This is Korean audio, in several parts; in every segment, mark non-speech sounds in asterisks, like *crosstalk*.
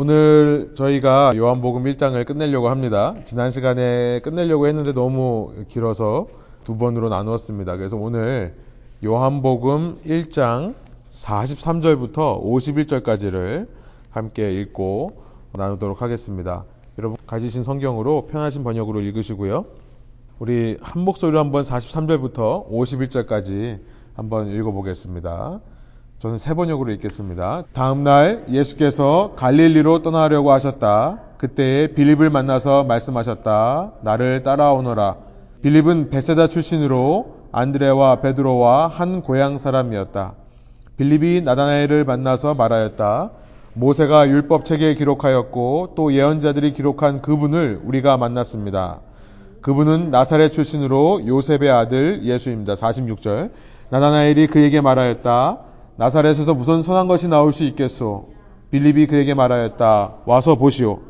오늘 저희가 요한복음 1장을 끝내려고 합니다. 지난 시간에 끝내려고 했는데 너무 길어서 두 번으로 나누었습니다. 그래서 오늘 요한복음 1장 43절부터 51절까지를 함께 읽고 나누도록 하겠습니다. 여러분 가지신 성경으로 편하신 번역으로 읽으시고요. 우리 한 목소리로 한번 43절부터 51절까지 한번 읽어보겠습니다. 저는 세 번역으로 읽겠습니다. 다음 날 예수께서 갈릴리로 떠나려고 하셨다. 그때에 빌립을 만나서 말씀하셨다. 나를 따라오너라. 빌립은 베세다 출신으로 안드레와 베드로와 한 고향 사람이었다. 빌립이 나다나엘을 만나서 말하였다. 모세가 율법책에 기록하였고 또 예언자들이 기록한 그분을 우리가 만났습니다. 그분은 나사렛 출신으로 요셉의 아들 예수입니다. 46절. 나다나엘이 그에게 말하였다. 나사렛에서 무슨 선한 것이 나올 수 있겠소? 빌립이 그에게 말하였다. 와서 보시오.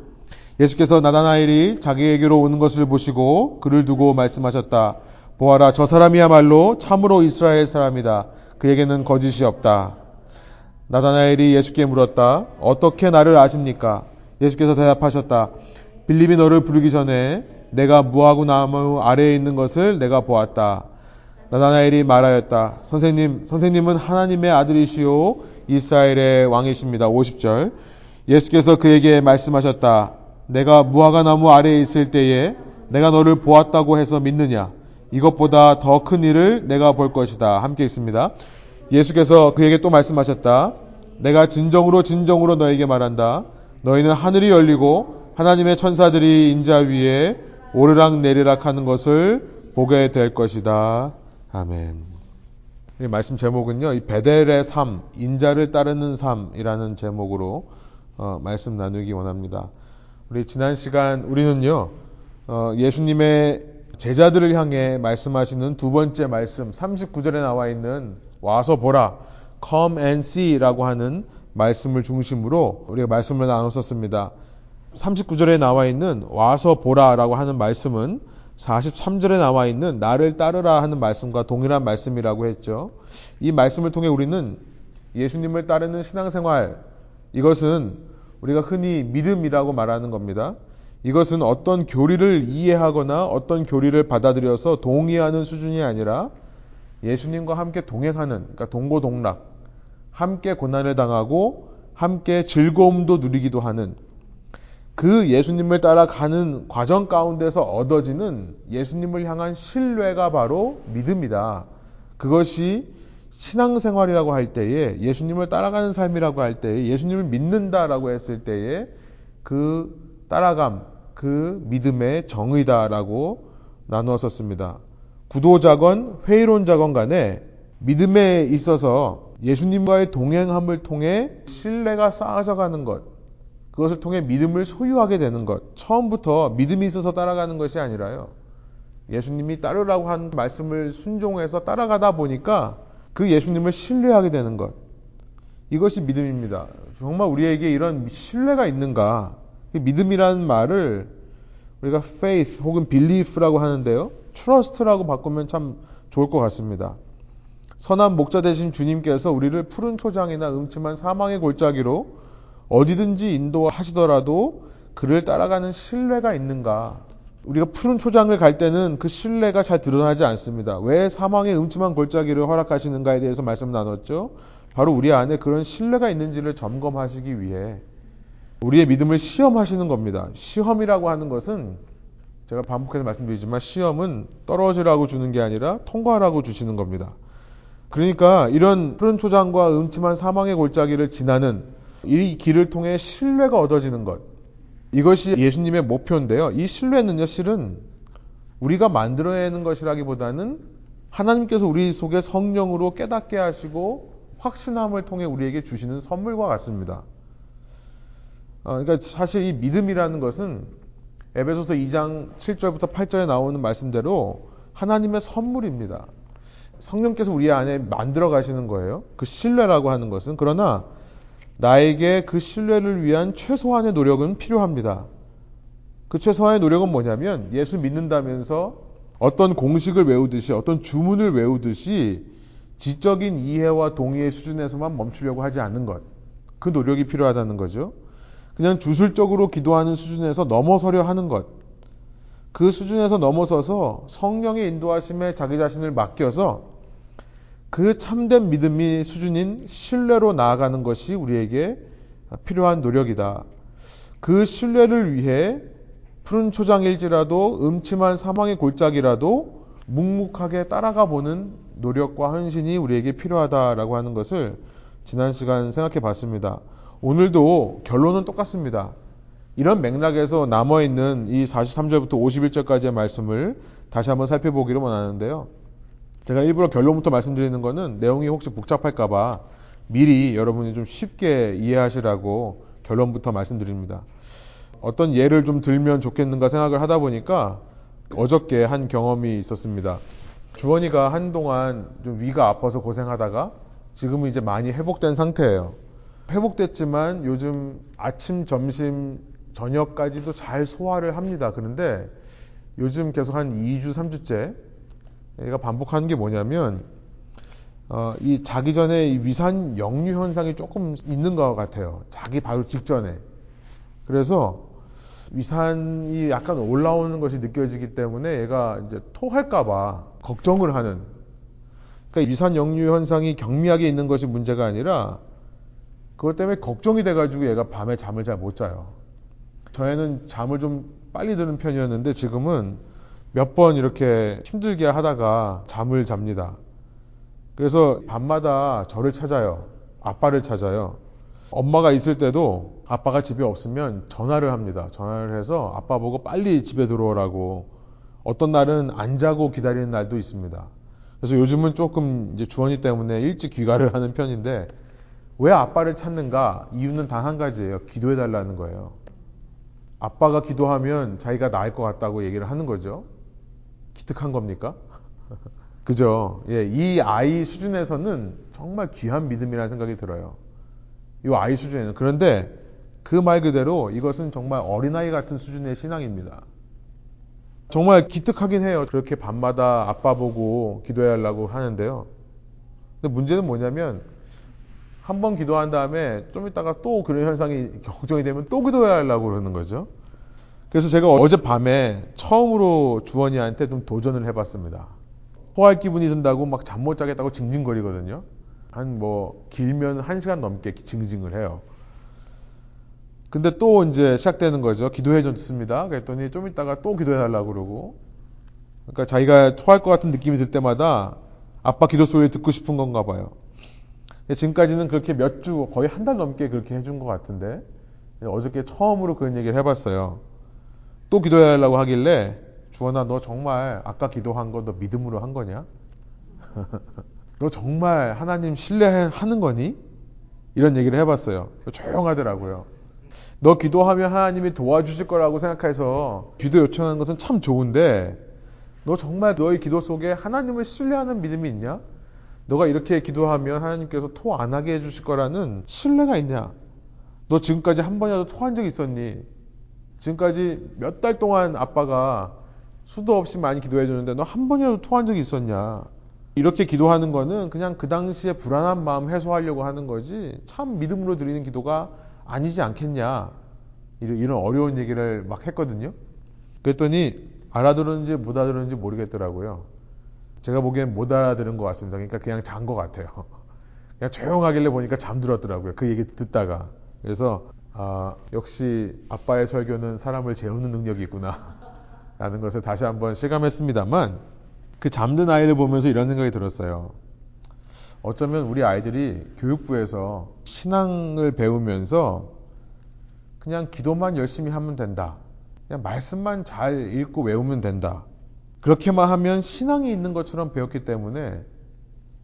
예수께서 나다나엘이 자기에게로 오는 것을 보시고 그를 두고 말씀하셨다. 보아라, 저 사람이야말로 참으로 이스라엘 사람이다. 그에게는 거짓이 없다. 나다나엘이 예수께 물었다. 어떻게 나를 아십니까? 예수께서 대답하셨다. 빌립이 너를 부르기 전에 내가 무하고 나무 아래에 있는 것을 내가 보았다. 나다나엘이 말하였다. 선생님, 선생님은 하나님의 아들이시오 이스라엘의 왕이십니다. 50절. 예수께서 그에게 말씀하셨다. 내가 무화과 나무 아래에 있을 때에 내가 너를 보았다고 해서 믿느냐? 이것보다 더 큰 일을 내가 볼 것이다. 함께 있습니다. 예수께서 그에게 또 말씀하셨다. 내가 진정으로 진정으로 너에게 말한다. 너희는 하늘이 열리고 하나님의 천사들이 인자 위에 오르락 내리락 하는 것을 보게 될 것이다. 아멘. 이 말씀 제목은요, 이 베델의 삶, 인자를 따르는 삶이라는 제목으로 어, 말씀 나누기 원합니다. 우리 지난 시간 우리는요, 어, 예수님의 제자들을 향해 말씀하시는 두 번째 말씀, 39절에 나와 있는 와서 보라, come and see라고 하는 말씀을 중심으로 우리가 말씀을 나눴었습니다. 39절에 나와 있는 와서 보라라고 하는 말씀은 43절에 나와 있는 나를 따르라 하는 말씀과 동일한 말씀이라고 했죠. 이 말씀을 통해 우리는 예수님을 따르는 신앙생활, 이것은 우리가 흔히 믿음이라고 말하는 겁니다. 이것은 어떤 교리를 이해하거나 어떤 교리를 받아들여서 동의하는 수준이 아니라 예수님과 함께 동행하는, 그러니까 동고동락, 함께 고난을 당하고 함께 즐거움도 누리기도 하는 그 예수님을 따라가는 과정 가운데서 얻어지는 예수님을 향한 신뢰가 바로 믿음이다. 그것이 신앙생활이라고 할 때에 예수님을 따라가는 삶이라고 할 때에 예수님을 믿는다라고 했을 때에 그 따라감, 그 믿음의 정의다라고 나누었었습니다. 구도자건 회의론자건 간에 믿음에 있어서 예수님과의 동행함을 통해 신뢰가 쌓아져 가는 것, 그것을 통해 믿음을 소유하게 되는 것. 처음부터 믿음이 있어서 따라가는 것이 아니라요. 예수님이 따르라고 한 말씀을 순종해서 따라가다 보니까 그 예수님을 신뢰하게 되는 것. 이것이 믿음입니다. 정말 우리에게 이런 신뢰가 있는가? 믿음이라는 말을 우리가 faith 혹은 belief라고 하는데요. trust라고 바꾸면 참 좋을 것 같습니다. 선한 목자 되신 주님께서 우리를 푸른 초장이나 음침한 사망의 골짜기로 어디든지 인도하시더라도 그를 따라가는 신뢰가 있는가? 우리가 푸른 초장을 갈 때는 그 신뢰가 잘 드러나지 않습니다. 왜 사망의 음침한 골짜기를 허락하시는가에 대해서 말씀 나눴죠. 바로 우리 안에 그런 신뢰가 있는지를 점검하시기 위해 우리의 믿음을 시험하시는 겁니다. 시험이라고 하는 것은 제가 반복해서 말씀드리지만 시험은 떨어지라고 주는 게 아니라 통과하라고 주시는 겁니다. 그러니까 이런 푸른 초장과 음침한 사망의 골짜기를 지나는 이 길을 통해 신뢰가 얻어지는 것. 이것이 예수님의 목표인데요. 이 신뢰는요, 실은 우리가 만들어내는 것이라기보다는 하나님께서 우리 속에 성령으로 깨닫게 하시고 확신함을 통해 우리에게 주시는 선물과 같습니다. 어, 그러니까 사실 이 믿음이라는 것은 에베소서 2장 7절부터 8절에 나오는 말씀대로 하나님의 선물입니다. 성령께서 우리 안에 만들어 가시는 거예요. 그 신뢰라고 하는 것은 그러나 나에게 그 신뢰를 위한 최소한의 노력은 필요합니다. 그 최소한의 노력은 뭐냐면 예수 믿는다면서 어떤 공식을 외우듯이 어떤 주문을 외우듯이 지적인 이해와 동의의 수준에서만 멈추려고 하지 않는 것. 그 노력이 필요하다는 거죠. 그냥 주술적으로 기도하는 수준에서 넘어서려 하는 것. 그 수준에서 넘어서서 성령의 인도하심에 자기 자신을 맡겨서 그 참된 믿음이 수준인 신뢰로 나아가는 것이 우리에게 필요한 노력이다. 그 신뢰를 위해 푸른 초장일지라도 음침한 사망의 골짜기라도 묵묵하게 따라가 보는 노력과 헌신이 우리에게 필요하다라고 하는 것을 지난 시간 생각해 봤습니다. 오늘도 결론은 똑같습니다. 이런 맥락에서 남아있는 이 43절부터 51절까지의 말씀을 다시 한번 살펴보기를 원하는데요. 제가 일부러 결론부터 말씀드리는 것은 내용이 혹시 복잡할까봐 미리 여러분이 좀 쉽게 이해하시라고 결론부터 말씀드립니다. 어떤 예를 좀 들면 좋겠는가 생각을 하다 보니까 어저께 한 경험이 있었습니다. 주원이가 한동안 좀 위가 아파서 고생하다가 지금은 이제 많이 회복된 상태예요. 회복됐지만 요즘 아침, 점심, 저녁까지도 잘 소화를 합니다. 그런데 요즘 계속 한 2주, 3주째 얘가 반복하는 게 뭐냐면 어, 이 자기 전에 이 위산 역류 현상이 조금 있는 것 같아요. 자기 바로 직전에. 그래서 위산이 약간 올라오는 것이 느껴지기 때문에 얘가 이제 토할까봐 걱정을 하는. 그러니까 위산 역류 현상이 경미하게 있는 것이 문제가 아니라 그것 때문에 걱정이 돼가지고 얘가 밤에 잠을 잘 못 자요. 전에는 잠을 좀 빨리 드는 편이었는데 지금은 몇 번 이렇게 힘들게 하다가 잠을 잡니다. 그래서 밤마다 저를 찾아요. 아빠를 찾아요. 엄마가 있을 때도 아빠가 집에 없으면 전화를 합니다. 전화를 해서 아빠 보고 빨리 집에 들어오라고. 어떤 날은 안 자고 기다리는 날도 있습니다. 그래서 요즘은 조금 이제 주원이 때문에 일찍 귀가를 하는 편인데 왜 아빠를 찾는가? 이유는 단 한 가지예요. 기도해 달라는 거예요. 아빠가 기도하면 자기가 나을 것 같다고 얘기를 하는 거죠. 기특한 겁니까? *laughs* 그죠? 예, 이 아이 수준에서는 정말 귀한 믿음이라는 생각이 들어요. 이 아이 수준에는. 그런데 그 말 그대로 이것은 정말 어린아이 같은 수준의 신앙입니다. 정말 기특하긴 해요. 그렇게 밤마다 아빠 보고 기도해 야 하려고 하는데요. 근데 문제는 뭐냐면 한 번 기도한 다음에 좀 있다가 또 그런 현상이 *laughs* 걱정이 되면 또 기도해야 하려고 그러는 거죠. 그래서 제가 어젯밤에 처음으로 주원이한테 좀 도전을 해봤습니다. 토할 기분이 든다고 막 잠 못 자겠다고 징징거리거든요. 한 뭐 길면 한 시간 넘게 징징을 해요. 근데 또 이제 시작되는 거죠. 기도해 줬습니다. 그랬더니 좀 있다가 또 기도해 달라고 그러고. 그러니까 자기가 토할 것 같은 느낌이 들 때마다 아빠 기도 소리 듣고 싶은 건가 봐요. 지금까지는 그렇게 몇 주, 거의 한 달 넘게 그렇게 해준 것 같은데 어저께 처음으로 그런 얘기를 해봤어요. 또 기도해 달라고 하길래 주원아 너 정말 아까 기도한 거 너 믿음으로 한 거냐? *laughs* 너 정말 하나님 신뢰하는 거니? 이런 얘기를 해봤어요. 조용하더라고요. 너 기도하면 하나님이 도와주실 거라고 생각해서 기도 요청하는 것은 참 좋은데 너 정말 너의 기도 속에 하나님을 신뢰하는 믿음이 있냐? 너가 이렇게 기도하면 하나님께서 토 안 하게 해주실 거라는 신뢰가 있냐? 너 지금까지 한 번이라도 토한 적 있었니? 지금까지 몇 달 동안 아빠가 수도 없이 많이 기도해 줬는데 너 한 번이라도 토한 적이 있었냐? 이렇게 기도하는 거는 그냥 그 당시에 불안한 마음 해소하려고 하는 거지 참 믿음으로 드리는 기도가 아니지 않겠냐. 이런 어려운 얘기를 막 했거든요. 그랬더니 알아들었는지 못 알아들었는지 모르겠더라고요. 제가 보기엔 못 알아들은 것 같습니다. 그러니까 그냥 잔 것 같아요. *laughs* 그냥 조용하길래 보니까 잠들었더라고요. 그 얘기 듣다가. 그래서 아, 역시 아빠의 설교는 사람을 재우는 능력이 있구나. *laughs* 라는 것을 다시 한번 실감했습니다만 그 잠든 아이를 보면서 이런 생각이 들었어요. 어쩌면 우리 아이들이 교육부에서 신앙을 배우면서 그냥 기도만 열심히 하면 된다. 그냥 말씀만 잘 읽고 외우면 된다. 그렇게만 하면 신앙이 있는 것처럼 배웠기 때문에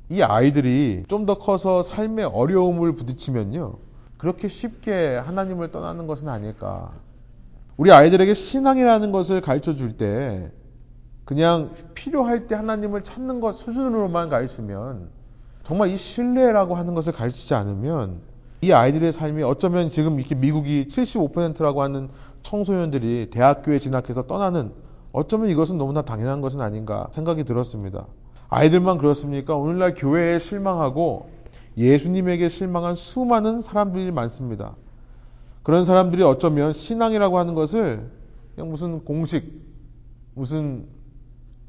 이 아이들이 좀 더 커서 삶의 어려움을 부딪히면요. 그렇게 쉽게 하나님을 떠나는 것은 아닐까. 우리 아이들에게 신앙이라는 것을 가르쳐 줄 때 그냥 필요할 때 하나님을 찾는 것 수준으로만 가르치면 정말 이 신뢰라고 하는 것을 가르치지 않으면 이 아이들의 삶이 어쩌면 지금 이렇게 미국이 75%라고 하는 청소년들이 대학교에 진학해서 떠나는 어쩌면 이것은 너무나 당연한 것은 아닌가 생각이 들었습니다. 아이들만 그렇습니까? 오늘날 교회에 실망하고 예수님에게 실망한 수많은 사람들이 많습니다. 그런 사람들이 어쩌면 신앙이라고 하는 것을 그냥 무슨 공식, 무슨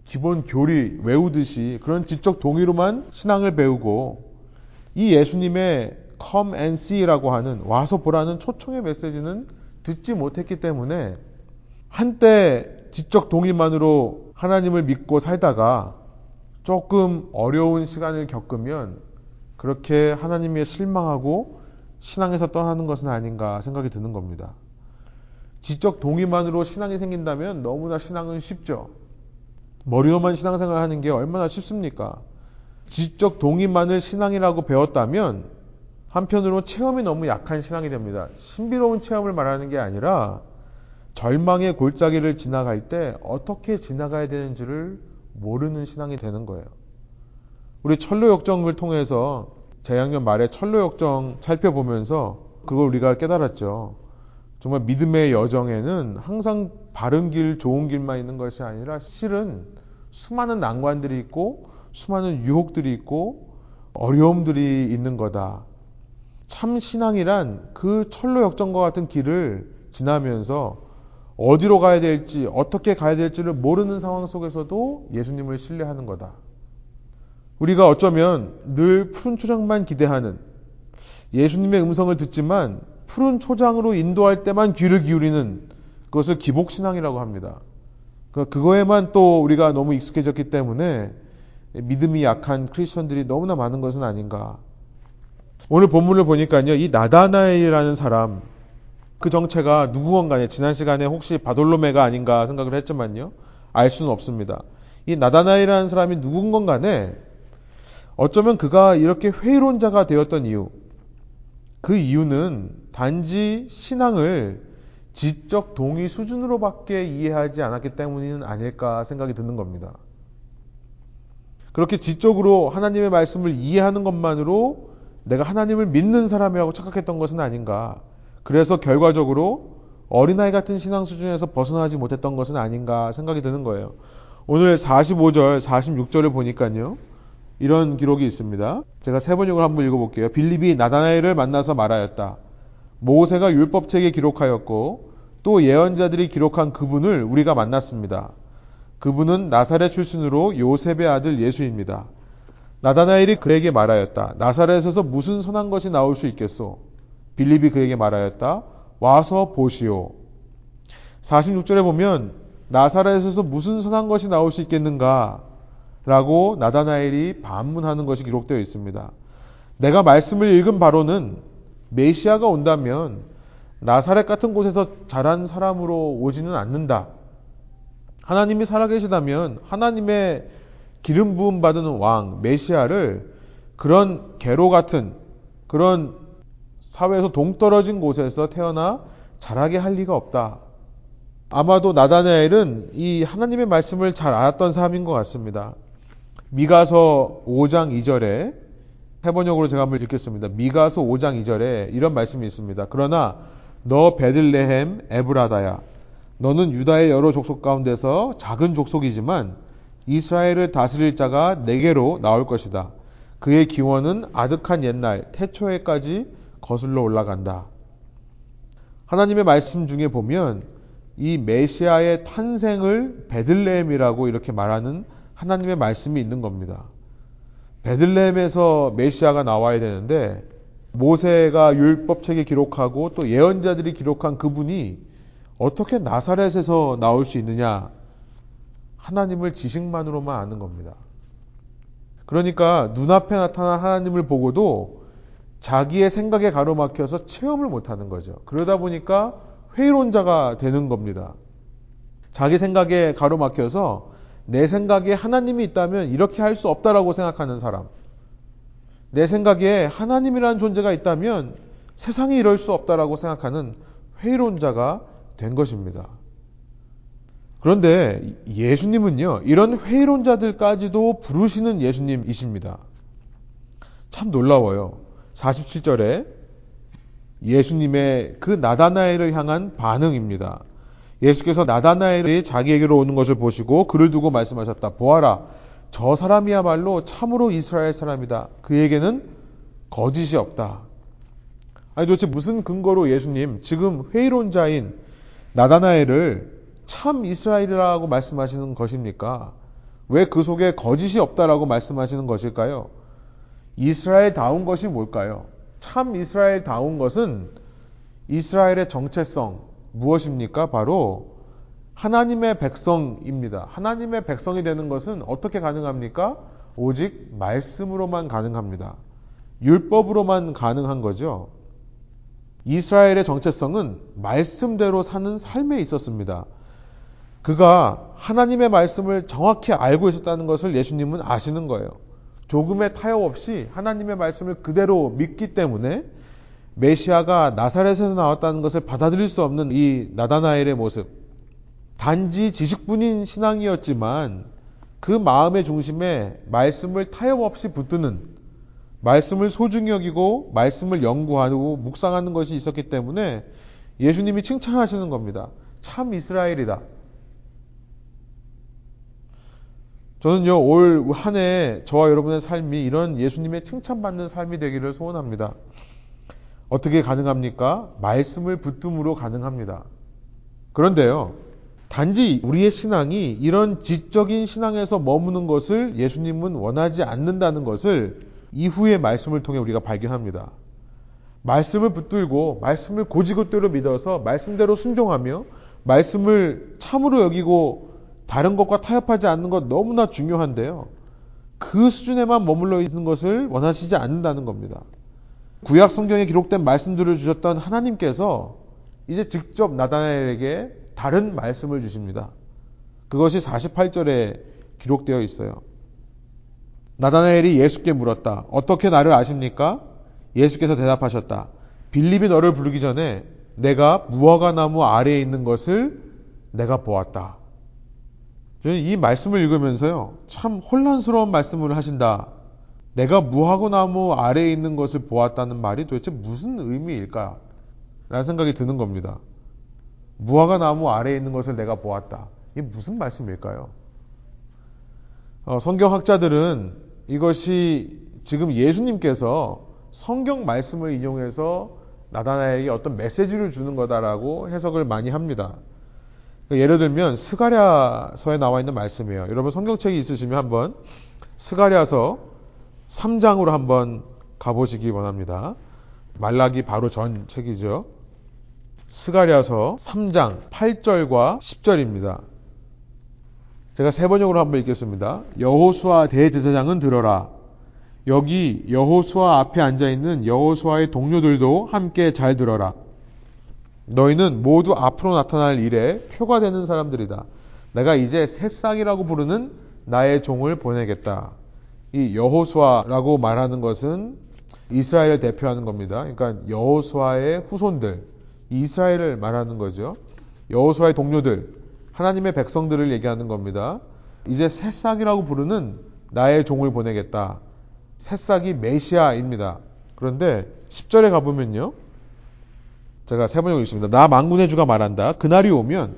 기본 교리 외우듯이 그런 지적 동의로만 신앙을 배우고 이 예수님의 come and see라고 하는 와서 보라는 초청의 메시지는 듣지 못했기 때문에 한때 지적 동의만으로 하나님을 믿고 살다가 조금 어려운 시간을 겪으면 그렇게 하나님에 실망하고 신앙에서 떠나는 것은 아닌가 생각이 드는 겁니다. 지적 동의만으로 신앙이 생긴다면 너무나 신앙은 쉽죠. 머리로만 신앙생활 하는 게 얼마나 쉽습니까? 지적 동의만을 신앙이라고 배웠다면 한편으로 체험이 너무 약한 신앙이 됩니다. 신비로운 체험을 말하는 게 아니라 절망의 골짜기를 지나갈 때 어떻게 지나가야 되는지를 모르는 신앙이 되는 거예요. 우리 철로 역정을 통해서 재작년 말에 철로 역정 살펴보면서 그걸 우리가 깨달았죠. 정말 믿음의 여정에는 항상 바른 길, 좋은 길만 있는 것이 아니라 실은 수많은 난관들이 있고 수많은 유혹들이 있고 어려움들이 있는 거다. 참 신앙이란 그 철로 역정과 같은 길을 지나면서 어디로 가야 될지, 어떻게 가야 될지를 모르는 상황 속에서도 예수님을 신뢰하는 거다. 우리가 어쩌면 늘 푸른 초장만 기대하는 예수님의 음성을 듣지만 푸른 초장으로 인도할 때만 귀를 기울이는 그것을 기복신앙이라고 합니다. 그, 그거에만 또 우리가 너무 익숙해졌기 때문에 믿음이 약한 크리스천들이 너무나 많은 것은 아닌가. 오늘 본문을 보니까요, 이 나다나엘이라는 사람, 그 정체가 누구건 간에 지난 시간에 혹시 바돌로메가 아닌가 생각을 했지만요, 알 수는 없습니다. 이 나다나엘이라는 사람이 누군건 간에 어쩌면 그가 이렇게 회의론자가 되었던 이유, 그 이유는 단지 신앙을 지적 동의 수준으로밖에 이해하지 않았기 때문이 아닐까 생각이 드는 겁니다. 그렇게 지적으로 하나님의 말씀을 이해하는 것만으로 내가 하나님을 믿는 사람이라고 착각했던 것은 아닌가. 그래서 결과적으로 어린아이 같은 신앙 수준에서 벗어나지 못했던 것은 아닌가 생각이 드는 거예요. 오늘 45절, 46절을 보니까요. 이런 기록이 있습니다. 제가 세 번역을 한번 읽어볼게요. 빌립이 나다나엘을 만나서 말하였다. 모세가 율법책에 기록하였고 또 예언자들이 기록한 그분을 우리가 만났습니다. 그분은 나사렛 출신으로 요셉의 아들 예수입니다. 나다나엘이 그에게 말하였다. 나사렛에서 무슨 선한 것이 나올 수 있겠소? 빌립이 그에게 말하였다. 와서 보시오. 46절에 보면 나사렛에서 무슨 선한 것이 나올 수 있겠는가? 라고 나다나엘이 반문하는 것이 기록되어 있습니다. 내가 말씀을 읽은 바로는 메시아가 온다면 나사렛 같은 곳에서 자란 사람으로 오지는 않는다. 하나님이 살아계시다면 하나님의 기름 부음 받은 왕 메시아를 그런 개로 같은 그런 사회에서 동떨어진 곳에서 태어나 자라게 할 리가 없다. 아마도 나다나엘은 이 하나님의 말씀을 잘 알았던 사람인 것 같습니다. 미가서 5장 2절에 해번역으로 제가 한번 읽겠습니다. 미가서 5장 2절에 이런 말씀이 있습니다. 그러나 너 베들레헴 에브라다야 너는 유다의 여러 족속 가운데서 작은 족속이지만 이스라엘을 다스릴 자가 내게로 나올 것이다. 그의 기원은 아득한 옛날 태초에까지 거슬러 올라간다. 하나님의 말씀 중에 보면 이 메시아의 탄생을 베들레헴이라고 이렇게 말하는 하나님의 말씀이 있는 겁니다. 베들레헴에서 메시아가 나와야 되는데 모세가 율법책에 기록하고 또 예언자들이 기록한 그분이 어떻게 나사렛에서 나올 수 있느냐? 하나님을 지식만으로만 아는 겁니다. 그러니까 눈앞에 나타난 하나님을 보고도 자기의 생각에 가로막혀서 체험을 못하는 거죠. 그러다 보니까 회의론자가 되는 겁니다. 자기 생각에 가로막혀서 내 생각에 하나님이 있다면 이렇게 할 수 없다라고 생각하는 사람. 내 생각에 하나님이라는 존재가 있다면 세상이 이럴 수 없다라고 생각하는 회의론자가 된 것입니다. 그런데 예수님은요, 이런 회의론자들까지도 부르시는 예수님이십니다. 참 놀라워요. 47절에 예수님의 그 나다나엘을 향한 반응입니다. 예수께서 나다나엘이 자기에게로 오는 것을 보시고 그를 두고 말씀하셨다. 보아라. 저 사람이야말로 참으로 이스라엘 사람이다. 그에게는 거짓이 없다. 아니 도대체 무슨 근거로 예수님 지금 회의론자인 나다나엘을 참 이스라엘이라고 말씀하시는 것입니까? 왜 그 속에 거짓이 없다라고 말씀하시는 것일까요? 이스라엘다운 것이 뭘까요? 참 이스라엘다운 것은 이스라엘의 정체성 무엇입니까? 바로 하나님의 백성입니다. 하나님의 백성이 되는 것은 어떻게 가능합니까? 오직 말씀으로만 가능합니다. 율법으로만 가능한 거죠. 이스라엘의 정체성은 말씀대로 사는 삶에 있었습니다. 그가 하나님의 말씀을 정확히 알고 있었다는 것을 예수님은 아시는 거예요. 조금의 타협 없이 하나님의 말씀을 그대로 믿기 때문에 메시아가 나사렛에서 나왔다는 것을 받아들일 수 없는 이 나다나엘의 모습. 단지 지식뿐인 신앙이었지만 그 마음의 중심에 말씀을 타협 없이 붙드는 말씀을 소중히 여기고 말씀을 연구하고 묵상하는 것이 있었기 때문에 예수님이 칭찬하시는 겁니다. 참 이스라엘이다. 저는요, 올 한 해 저와 여러분의 삶이 이런 예수님의 칭찬받는 삶이 되기를 소원합니다. 어떻게 가능합니까? 말씀을 붙듦으로 가능합니다. 그런데요, 단지 우리의 신앙이 이런 지적인 신앙에서 머무는 것을 예수님은 원하지 않는다는 것을 이후의 말씀을 통해 우리가 발견합니다. 말씀을 붙들고 말씀을 고지고대로 믿어서 말씀대로 순종하며 말씀을 참으로 여기고 다른 것과 타협하지 않는 것 너무나 중요한데요. 그 수준에만 머물러 있는 것을 원하시지 않는다는 겁니다. 구약 성경에 기록된 말씀들을 주셨던 하나님께서 이제 직접 나다나엘에게 다른 말씀을 주십니다. 그것이 48절에 기록되어 있어요. 나다나엘이 예수께 물었다. 어떻게 나를 아십니까? 예수께서 대답하셨다. 빌립이 너를 부르기 전에 내가 무화과 나무 아래에 있는 것을 내가 보았다. 이 말씀을 읽으면서요, 참 혼란스러운 말씀을 하신다. 내가 무화과 나무 아래에 있는 것을 보았다는 말이 도대체 무슨 의미일까? 라는 생각이 드는 겁니다. 무화과 나무 아래에 있는 것을 내가 보았다. 이게 무슨 말씀일까요? 어, 성경학자들은 이것이 지금 예수님께서 성경 말씀을 인용해서 나다나에게 어떤 메시지를 주는 거다라고 해석을 많이 합니다. 그러니까 예를 들면 스가랴서에 나와 있는 말씀이에요. 여러분 성경책이 있으시면 한번 스가랴서 3장으로 한번 가보시기 원합니다. 말라기 바로 전 책이죠. 스가랴서 3장 8절과 10절입니다. 제가 세 번역으로 한번 읽겠습니다. 여호수아 대제사장은 들어라. 여기 여호수아 앞에 앉아 있는 여호수아의 동료들도 함께 잘 들어라. 너희는 모두 앞으로 나타날 일에 표가 되는 사람들이다. 내가 이제 새싹이라고 부르는 나의 종을 보내겠다. 이 여호수아라고 말하는 것은 이스라엘을 대표하는 겁니다. 그러니까 여호수아의 후손들, 이스라엘을 말하는 거죠. 여호수아의 동료들, 하나님의 백성들을 얘기하는 겁니다. 이제 새싹이라고 부르는 나의 종을 보내겠다. 새싹이 메시아입니다. 그런데 10절에 가보면요. 제가 세 번역을 읽습니다. 나 망군의 주가 말한다. 그날이 오면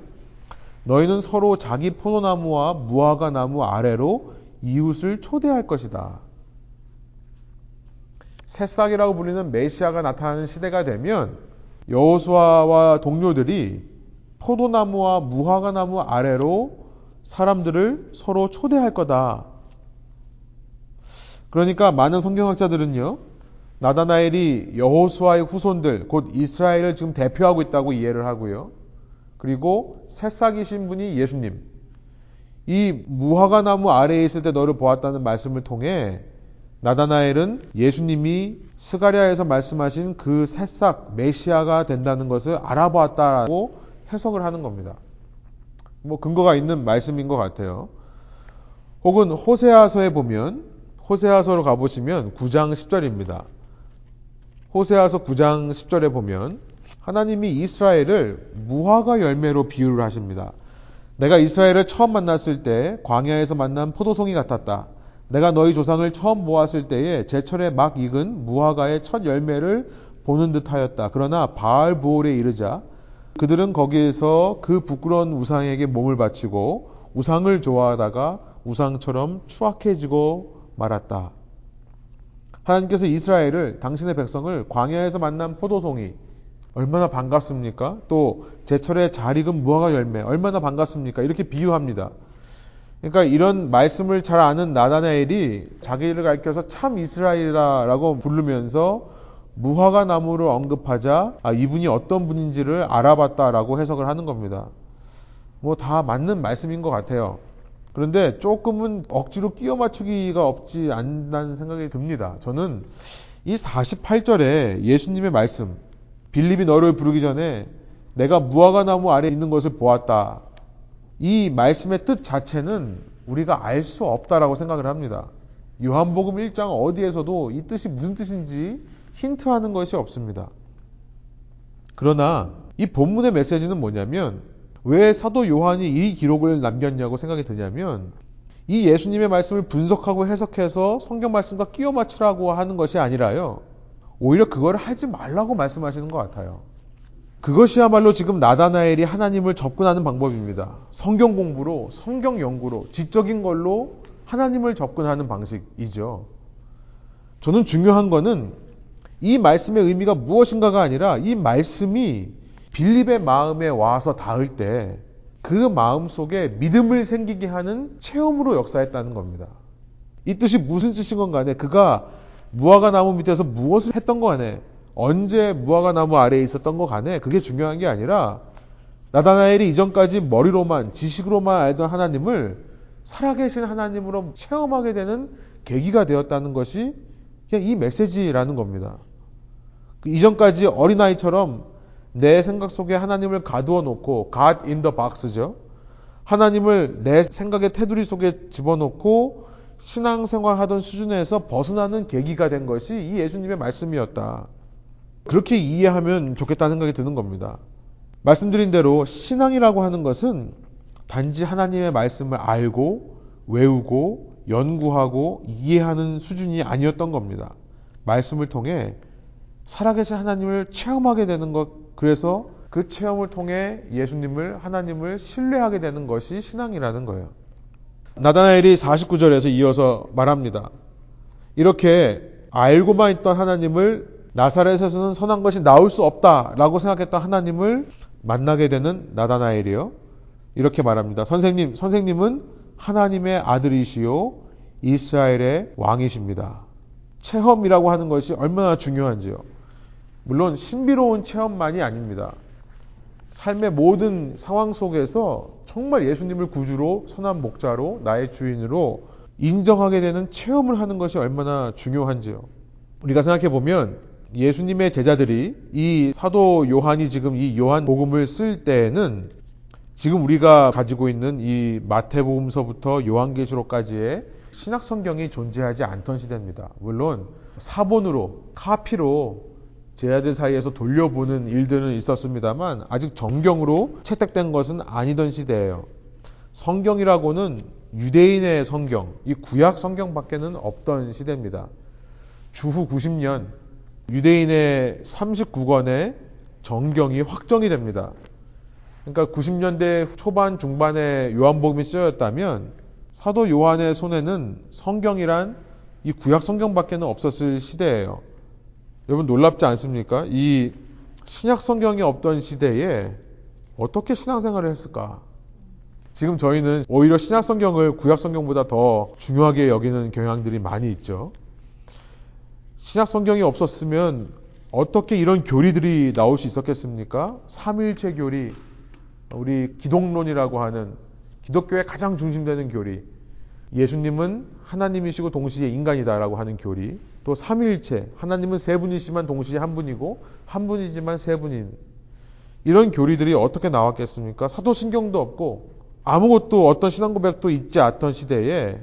너희는 서로 자기 포도나무와 무화과 나무 아래로 이웃을 초대할 것이다. 새싹이라고 불리는 메시아가 나타나는 시대가 되면 여호수아와 동료들이 포도나무와 무화과 나무 아래로 사람들을 서로 초대할 거다. 그러니까 많은 성경학자들은요. 나다나엘이 여호수아의 후손들 곧 이스라엘을 지금 대표하고 있다고 이해를 하고요. 그리고 새싹이신 분이 예수님. 이 무화과 나무 아래에 있을 때 너를 보았다는 말씀을 통해 나다나엘은 예수님이 스가랴에서 말씀하신 그 새싹 메시아가 된다는 것을 알아보았다라고 해석을 하는 겁니다. 뭐 근거가 있는 말씀인 것 같아요. 혹은 호세아서에 보면 호세아서로 가보시면 9장 10절입니다. 호세아서 9장 10절에 보면 하나님이 이스라엘을 무화과 열매로 비유를 하십니다. 내가 이스라엘을 처음 만났을 때 광야에서 만난 포도송이 같았다. 내가 너희 조상을 처음 보았을 때에 제철에 막 익은 무화과의 첫 열매를 보는 듯하였다. 그러나 바알 부올에 이르자 그들은 거기에서 그 부끄러운 우상에게 몸을 바치고 우상을 좋아하다가 우상처럼 추악해지고 말았다. 하나님께서 이스라엘을 당신의 백성을 광야에서 만난 포도송이 얼마나 반갑습니까? 또 제철에 잘 익은 무화과 열매 얼마나 반갑습니까? 이렇게 비유합니다. 그러니까 이런 말씀을 잘 아는 나다나엘이 자기를 가리켜서 참 이스라엘이라고 부르면서 무화과 나무를 언급하자 아, 이분이 어떤 분인지를 알아봤다라고 해석을 하는 겁니다. 뭐 다 맞는 말씀인 것 같아요. 그런데 조금은 억지로 끼워 맞추기가 없지 않다는 생각이 듭니다. 저는 이 48절에 예수님의 말씀, 빌립이 너를 부르기 전에 내가 무화과 나무 아래 있는 것을 보았다. 이 말씀의 뜻 자체는 우리가 알 수 없다라고 생각을 합니다. 요한복음 1장 어디에서도 이 뜻이 무슨 뜻인지 힌트하는 것이 없습니다. 그러나 이 본문의 메시지는 뭐냐면 왜 사도 요한이 이 기록을 남겼냐고 생각이 드냐면 이 예수님의 말씀을 분석하고 해석해서 성경 말씀과 끼워 맞추라고 하는 것이 아니라요. 오히려 그걸 하지 말라고 말씀하시는 것 같아요. 그것이야말로 지금 나다나엘이 하나님을 접근하는 방법입니다. 성경 공부로, 성경 연구로, 지적인 걸로 하나님을 접근하는 방식이죠. 저는 중요한 거는 이 말씀의 의미가 무엇인가가 아니라 이 말씀이 빌립의 마음에 와서 닿을 때 그 마음 속에 믿음을 생기게 하는 체험으로 역사했다는 겁니다. 이 뜻이 무슨 뜻인 건 간에 그가 무화과 나무 밑에서 무엇을 했던 거 간에 언제 무화과 나무 아래에 있었던 거 간에 그게 중요한 게 아니라 나다나엘이 이전까지 머리로만 지식으로만 알던 하나님을 살아계신 하나님으로 체험하게 되는 계기가 되었다는 것이 그냥 이 메시지라는 겁니다. 그 이전까지 어린아이처럼 내 생각 속에 하나님을 가두어 놓고 God in the box죠. 하나님을 내 생각의 테두리 속에 집어넣고 신앙생활 하던 수준에서 벗어나는 계기가 된 것이 이 예수님의 말씀이었다. 그렇게 이해하면 좋겠다는 생각이 드는 겁니다. 말씀드린 대로 신앙이라고 하는 것은 단지 하나님의 말씀을 알고 외우고 연구하고 이해하는 수준이 아니었던 겁니다. 말씀을 통해 살아계신 하나님을 체험하게 되는 것, 그래서 그 체험을 통해 예수님을, 하나님을 신뢰하게 되는 것이 신앙이라는 거예요. 나다나엘이 49절에서 이어서 말합니다. 이렇게 알고만 있던 하나님을 나사렛에서는 선한 것이 나올 수 없다라고 생각했던 하나님을 만나게 되는 나다나엘이요. 이렇게 말합니다. 선생님, 선생님은 하나님의 아들이시요 이스라엘의 왕이십니다. 체험이라고 하는 것이 얼마나 중요한지요. 물론 신비로운 체험만이 아닙니다. 삶의 모든 상황 속에서 정말 예수님을 구주로 선한 목자로 나의 주인으로 인정하게 되는 체험을 하는 것이 얼마나 중요한지요. 우리가 생각해 보면 예수님의 제자들이 이 사도 요한이 지금 이 요한 복음을 쓸 때에는 지금 우리가 가지고 있는 이 마태복음서부터 요한계시록까지의 신약 성경이 존재하지 않던 시대입니다. 물론 사본으로 카피로 제자들 사이에서 돌려보는 일들은 있었습니다만 아직 정경으로 채택된 것은 아니던 시대예요. 성경이라고는 유대인의 성경, 이 구약 성경밖에는 없던 시대입니다. 주후 90년 유대인의 39권의 정경이 확정이 됩니다. 그러니까 90년대 초반 중반에 요한복음이 쓰였다면 사도 요한의 손에는 성경이란 이 구약 성경밖에는 없었을 시대예요. 여러분 놀랍지 않습니까? 이 신약 성경이 없던 시대에 어떻게 신앙생활을 했을까? 지금 저희는 오히려 신약 성경을 구약 성경보다 더 중요하게 여기는 경향들이 많이 있죠. 신약 성경이 없었으면 어떻게 이런 교리들이 나올 수 있었겠습니까? 삼일체 교리, 우리 기독론이라고 하는 기독교의 가장 중심되는 교리. 예수님은 하나님이시고 동시에 인간이다라고 하는 교리. 또 삼위일체, 하나님은 세 분이시만 동시에 한 분이고 한 분이지만 세 분인 이런 교리들이 어떻게 나왔겠습니까? 사도신경도 없고 아무것도 어떤 신앙 고백도 있지 않던 시대에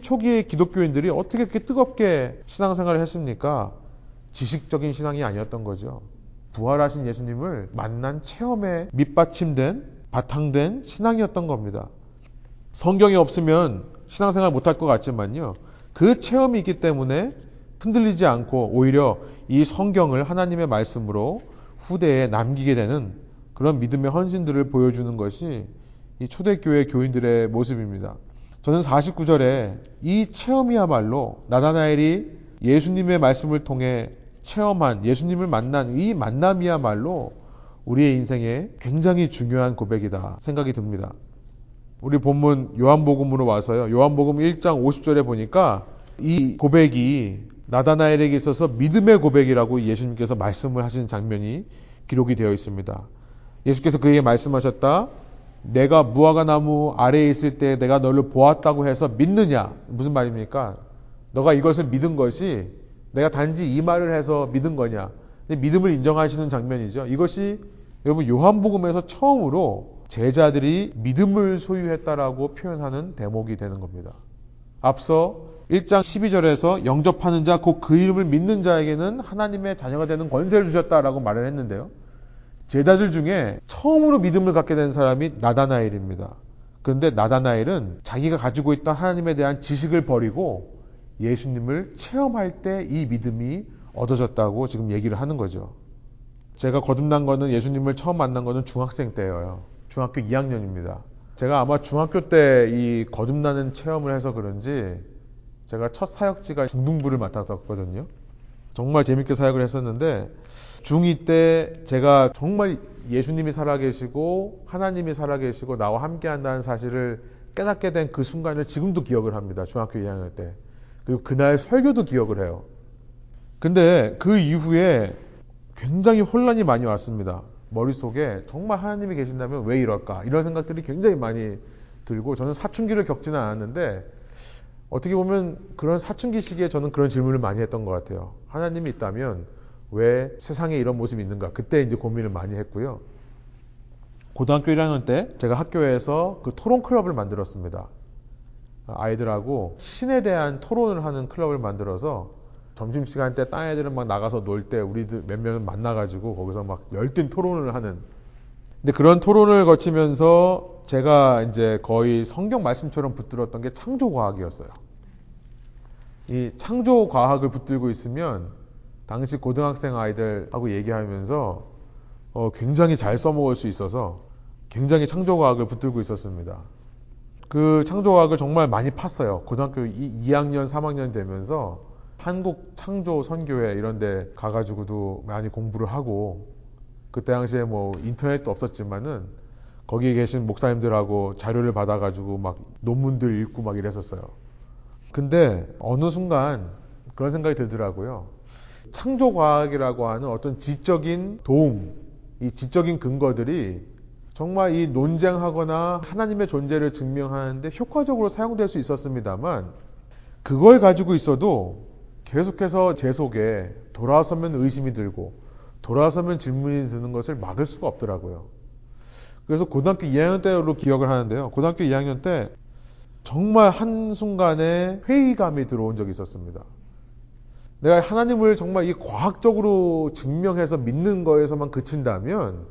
초기의 기독교인들이 어떻게 그렇게 뜨겁게 신앙생활을 했습니까? 지식적인 신앙이 아니었던 거죠. 부활하신 예수님을 만난 체험에 밑받침된 바탕된 신앙이었던 겁니다. 성경이 없으면 신앙생활 못할 것 같지만요. 그 체험이 있기 때문에 흔들리지 않고 오히려 이 성경을 하나님의 말씀으로 후대에 남기게 되는 그런 믿음의 헌신들을 보여주는 것이 이 초대교회 교인들의 모습입니다. 저는 49절에 이 체험이야말로 나다나엘이 예수님의 말씀을 통해 체험한 예수님을 만난 이 만남이야말로 우리의 인생에 굉장히 중요한 고백이다 생각이 듭니다. 우리 본문 요한복음으로 와서요. 요한복음 1장 50절에 보니까 이 고백이 나다나엘에게 있어서 믿음의 고백이라고 예수님께서 말씀을 하시는 장면이 기록이 되어 있습니다. 예수께서 그에게 말씀하셨다. 내가 무화과 나무 아래에 있을 때 내가 너를 보았다고 해서 믿느냐? 무슨 말입니까? 너가 이것을 믿은 것이 내가 단지 이 말을 해서 믿은 거냐? 믿음을 인정하시는 장면이죠. 이것이 여러분 요한복음에서 처음으로 제자들이 믿음을 소유했다라고 표현하는 대목이 되는 겁니다. 앞서 1장 12절에서 영접하는 자, 곧 그 이름을 믿는 자에게는 하나님의 자녀가 되는 권세를 주셨다라고 말을 했는데요. 제자들 중에 처음으로 믿음을 갖게 된 사람이 나다나엘입니다. 그런데 나다나엘은 자기가 가지고 있던 하나님에 대한 지식을 버리고 예수님을 체험할 때 이 믿음이 얻어졌다고 지금 얘기를 하는 거죠. 제가 거듭난 거는 예수님을 처음 만난 거는 중학생 때예요. 중학교 2학년입니다. 제가 아마 중학교 때 이 거듭나는 체험을 해서 그런지 제가 첫 사역지가 중등부를 맡았었거든요. 정말 재밌게 사역을 했었는데 중2 때 제가 정말 예수님이 살아계시고 하나님이 살아계시고 나와 함께 한다는 사실을 깨닫게 된 그 순간을 지금도 기억을 합니다. 중학교 2학년 때. 그리고 그날 설교도 기억을 해요. 근데 그 이후에 굉장히 혼란이 많이 왔습니다. 머릿속에 정말 하나님이 계신다면 왜 이럴까? 이런 생각들이 굉장히 많이 들고 저는 사춘기를 겪지는 않았는데 어떻게 보면 그런 사춘기 시기에 저는 그런 질문을 많이 했던 것 같아요. 하나님이 있다면 왜 세상에 이런 모습이 있는가? 그때 이제 고민을 많이 했고요. 고등학교 1학년 때 제가 학교에서 그 토론 클럽을 만들었습니다. 아이들하고 신에 대한 토론을 하는 클럽을 만들어서 점심시간 때 딴 애들은 막 나가서 놀 때 우리들 몇 명은 만나가지고 거기서 막 열띤 토론을 하는 근데 그런 토론을 거치면서 제가 이제 거의 성경 말씀처럼 붙들었던 게 창조과학이었어요. 이 창조과학을 붙들고 있으면 당시 고등학생 아이들하고 얘기하면서 어, 굉장히 잘 써먹을 수 있어서 굉장히 창조과학을 붙들고 있었습니다. 그 창조과학을 정말 많이 팠어요. 고등학교 2, 2학년, 3학년 되면서 한국 창조 선교회 이런 데 가가지고도 많이 공부를 하고 그때 당시에 뭐 인터넷도 없었지만은 거기에 계신 목사님들하고 자료를 받아가지고 막 논문들 읽고 막 이랬었어요. 근데 어느 순간 그런 생각이 들더라고요. 창조과학이라고 하는 어떤 지적인 도움, 이 지적인 근거들이 정말 이 논쟁하거나 하나님의 존재를 증명하는데 효과적으로 사용될 수 있었습니다만 그걸 가지고 있어도 계속해서 제 속에 돌아서면 의심이 들고 돌아서면 질문이 드는 것을 막을 수가 없더라고요. 그래서 고등학교 2학년 때로 기억을 하는데요. 고등학교 2학년 때 정말 한순간에 회의감이 들어온 적이 있었습니다. 내가 하나님을 정말 이 과학적으로 증명해서 믿는 거에서만 그친다면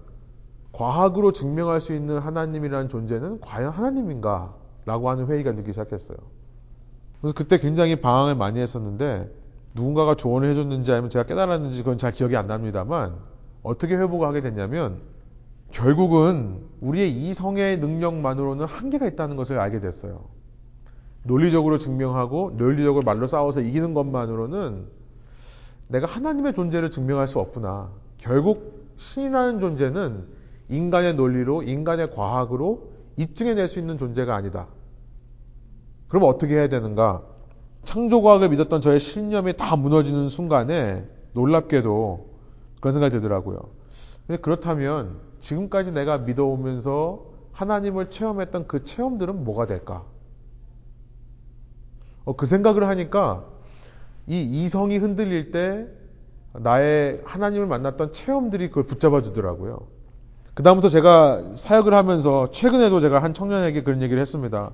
과학으로 증명할 수 있는 하나님이라는 존재는 과연 하나님인가? 라고 하는 회의가 들기 시작했어요. 그래서 그때 굉장히 방황을 많이 했었는데 누군가가 조언을 해줬는지 아니면 제가 깨달았는지 그건 잘 기억이 안 납니다만 어떻게 회복을 하게 됐냐면 결국은 우리의 이성의 능력만으로는 한계가 있다는 것을 알게 됐어요. 논리적으로 증명하고 논리적으로 말로 싸워서 이기는 것만으로는 내가 하나님의 존재를 증명할 수 없구나. 결국 신이라는 존재는 인간의 논리로 인간의 과학으로 입증해낼 수 있는 존재가 아니다. 그럼 어떻게 해야 되는가? 창조과학을 믿었던 저의 신념이 다 무너지는 순간에 놀랍게도 그런 생각이 들더라고요. 근데 그렇다면 지금까지 내가 믿어오면서 하나님을 체험했던 그 체험들은 뭐가 될까? 어, 그 생각을 하니까 이 이성이 흔들릴 때 나의 하나님을 만났던 체험들이 그걸 붙잡아 주더라고요. 그다음부터 제가 사역을 하면서 최근에도 제가 한 청년에게 그런 얘기를 했습니다.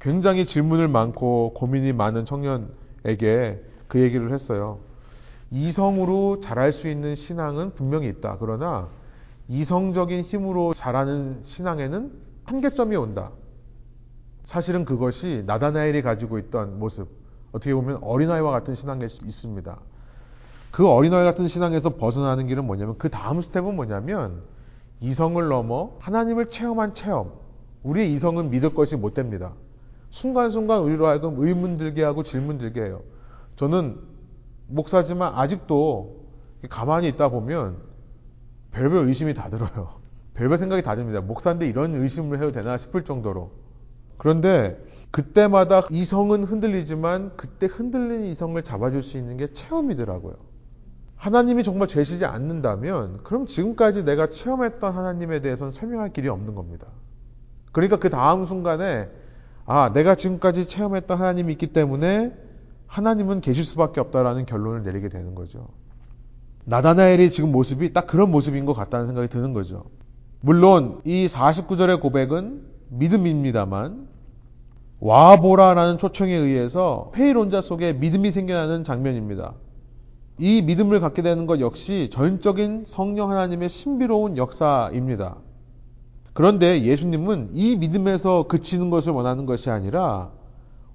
굉장히 질문을 많고 고민이 많은 청년에게 그 얘기를 했어요. 이성으로 자랄 수 있는 신앙은 분명히 있다. 그러나 이성적인 힘으로 자라는 신앙에는 한계점이 온다. 사실은 그것이 나다나엘이 가지고 있던 모습, 어떻게 보면 어린아이와 같은 신앙일 수 있습니다. 그 어린아이 같은 신앙에서 벗어나는 길은 뭐냐면 그 다음 스텝은 뭐냐면 이성을 넘어 하나님을 체험한 체험. 우리의 이성은 믿을 것이 못 됩니다. 순간순간 우리로 하여금 의문 들게 하고 질문 들게 해요. 저는 목사지만 아직도 가만히 있다 보면 별별 의심이 다 들어요. *laughs* 별별 생각이 다 듭니다. 목사인데 이런 의심을 해도 되나 싶을 정도로. 그런데 그때마다 이성은 흔들리지만 그때 흔들리는 이성을 잡아줄 수 있는 게 체험이더라고요. 하나님이 정말 죄시지 않는다면 그럼 지금까지 내가 체험했던 하나님에 대해서는 설명할 길이 없는 겁니다. 그러니까 그 다음 순간에 아, 내가 지금까지 체험했던 하나님이 있기 때문에 하나님은 계실 수밖에 없다라는 결론을 내리게 되는 거죠. 나다나엘이 지금 모습이 딱 그런 모습인 것 같다는 생각이 드는 거죠. 물론 이 49절의 고백은 믿음입니다만 와보라라는 초청에 의해서 회의론자 속에 믿음이 생겨나는 장면입니다. 이 믿음을 갖게 되는 것 역시 전적인 성령 하나님의 신비로운 역사입니다. 그런데 예수님은 이 믿음에서 그치는 것을 원하는 것이 아니라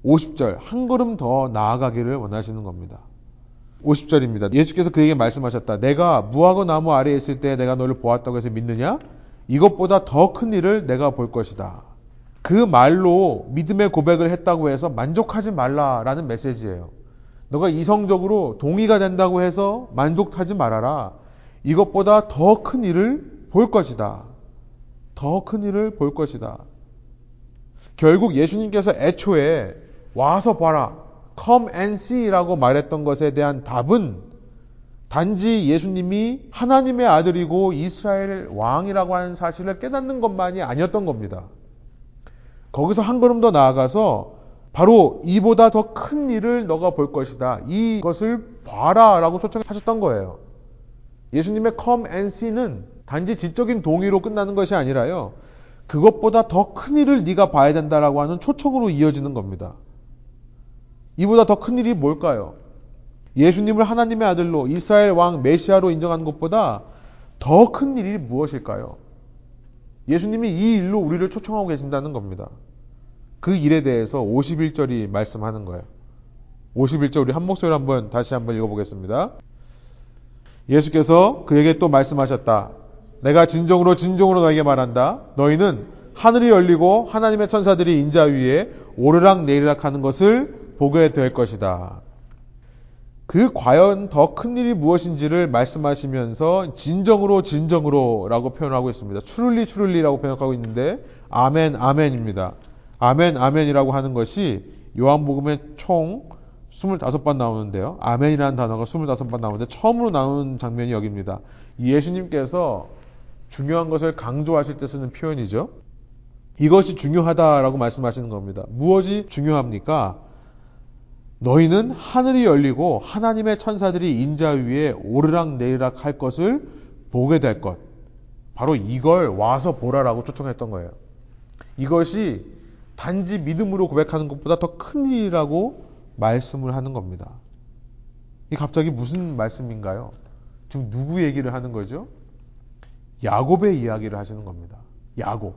50절 한 걸음 더 나아가기를 원하시는 겁니다. 50절입니다. 예수께서 그에게 말씀하셨다. 내가 무화과 나무 아래에 있을 때 내가 너를 보았다고 해서 믿느냐? 이것보다 더 큰 일을 내가 볼 것이다. 그 말로 믿음의 고백을 했다고 해서 만족하지 말라라는 메시지예요. 너가 이성적으로 동의가 된다고 해서 만족하지 말아라. 이것보다 더 큰 일을 볼 것이다. 더 큰 일을 볼 것이다. 결국 예수님께서 애초에 와서 봐라. come and see라고 말했던 것에 대한 답은 단지 예수님이 하나님의 아들이고 이스라엘 왕이라고 하는 사실을 깨닫는 것만이 아니었던 겁니다. 거기서 한 걸음 더 나아가서 바로 이보다 더 큰 일을 너가 볼 것이다. 이것을 봐라 라고 초청하셨던 거예요. 예수님의 come and see는 단지 지적인 동의로 끝나는 것이 아니라요. 그것보다 더 큰 일을 네가 봐야 된다라고 하는 초청으로 이어지는 겁니다. 이보다 더 큰 일이 뭘까요? 예수님을 하나님의 아들로 이스라엘 왕 메시아로 인정하는 것보다 더 큰 일이 무엇일까요? 예수님이 이 일로 우리를 초청하고 계신다는 겁니다. 그 일에 대해서 51절이 말씀하는 거예요. 51절 우리 한 목소리로 한번 다시 한번 읽어보겠습니다. 예수께서 그에게 또 말씀하셨다. 내가 진정으로 진정으로 너에게 말한다. 너희는 하늘이 열리고 하나님의 천사들이 인자 위에 오르락 내리락 하는 것을 보게 될 것이다. 그 과연 더 큰 일이 무엇인지를 말씀하시면서 진정으로 진정으로 라고 표현하고 있습니다. 추룰리 추룰리라고 표현하고 있는데 아멘 아멘입니다. 아멘 아멘이라고 하는 것이 요한복음에 총 25번 나오는데요. 아멘이라는 단어가 25번 나오는데 처음으로 나오는 장면이 여기입니다. 예수님께서 중요한 것을 강조하실 때 쓰는 표현이죠. 이것이 중요하다라고 말씀하시는 겁니다. 무엇이 중요합니까? 너희는 하늘이 열리고 하나님의 천사들이 인자 위에 오르락 내리락 할 것을 보게 될 것. 바로 이걸 와서 보라라고 초청했던 거예요. 이것이 단지 믿음으로 고백하는 것보다 더 큰 일이라고 말씀을 하는 겁니다. 이 갑자기 무슨 말씀인가요? 지금 누구 얘기를 하는 거죠? 야곱의 이야기를 하시는 겁니다. 야곱.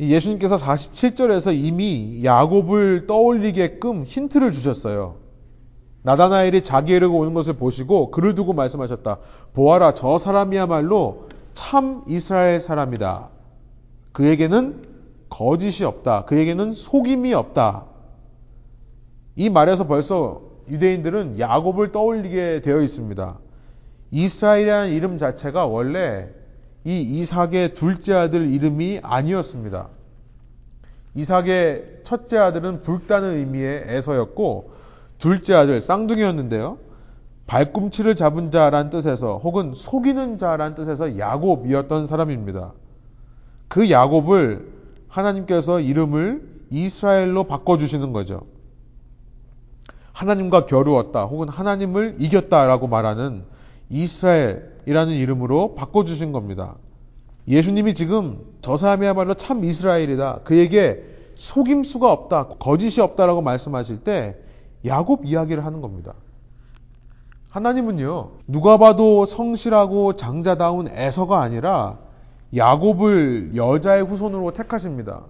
예수님께서 47절에서 이미 야곱을 떠올리게끔 힌트를 주셨어요. 나다나엘이 자기에게 오는 것을 보시고 그를 두고 말씀하셨다. 보아라, 저 사람이야말로 참 이스라엘 사람이다. 그에게는 거짓이 없다. 그에게는 속임이 없다. 이 말에서 벌써 유대인들은 야곱을 떠올리게 되어 있습니다. 이스라엘이라는 이름 자체가 원래 이 이삭의 둘째 아들 이름이 아니었습니다. 이삭의 첫째 아들은 붉다는 의미의 에서였고 둘째 아들 쌍둥이였는데요. 발꿈치를 잡은 자란 뜻에서 혹은 속이는 자란 뜻에서 야곱이었던 사람입니다. 그 야곱을 하나님께서 이름을 이스라엘로 바꿔주시는 거죠. 하나님과 겨루었다 혹은 하나님을 이겼다라고 말하는 이스라엘이라는 이름으로 바꿔주신 겁니다. 예수님이 지금 저 사람이야말로 참 이스라엘이다. 그에게 속임수가 없다. 거짓이 없다라고 말씀하실 때 야곱 이야기를 하는 겁니다. 하나님은요, 누가 봐도 성실하고 장자다운 에서가 아니라 야곱을 여자의 후손으로 택하십니다.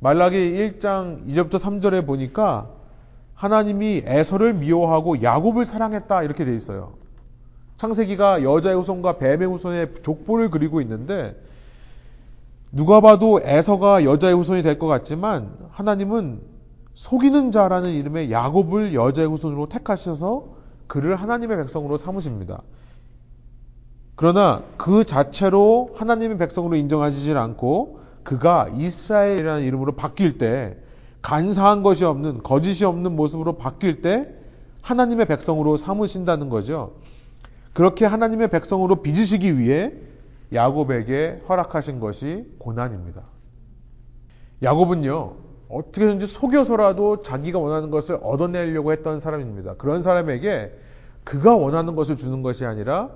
말라기 1장 2절부터 3절에 보니까 하나님이 에서를 미워하고 야곱을 사랑했다 이렇게 돼 있어요. 창세기가 여자의 후손과 뱀의 후손의 족보를 그리고 있는데 누가 봐도 에서가 여자의 후손이 될 것 같지만 하나님은 속이는 자라는 이름의 야곱을 여자의 후손으로 택하셔서 그를 하나님의 백성으로 삼으십니다. 그러나 그 자체로 하나님의 백성으로 인정하시질 않고 그가 이스라엘이라는 이름으로 바뀔 때 간사한 것이 없는 거짓이 없는 모습으로 바뀔 때 하나님의 백성으로 삼으신다는 거죠. 그렇게 하나님의 백성으로 빚으시기 위해 야곱에게 허락하신 것이 고난입니다. 야곱은요, 어떻게든지 속여서라도 자기가 원하는 것을 얻어내려고 했던 사람입니다. 그런 사람에게 그가 원하는 것을 주는 것이 아니라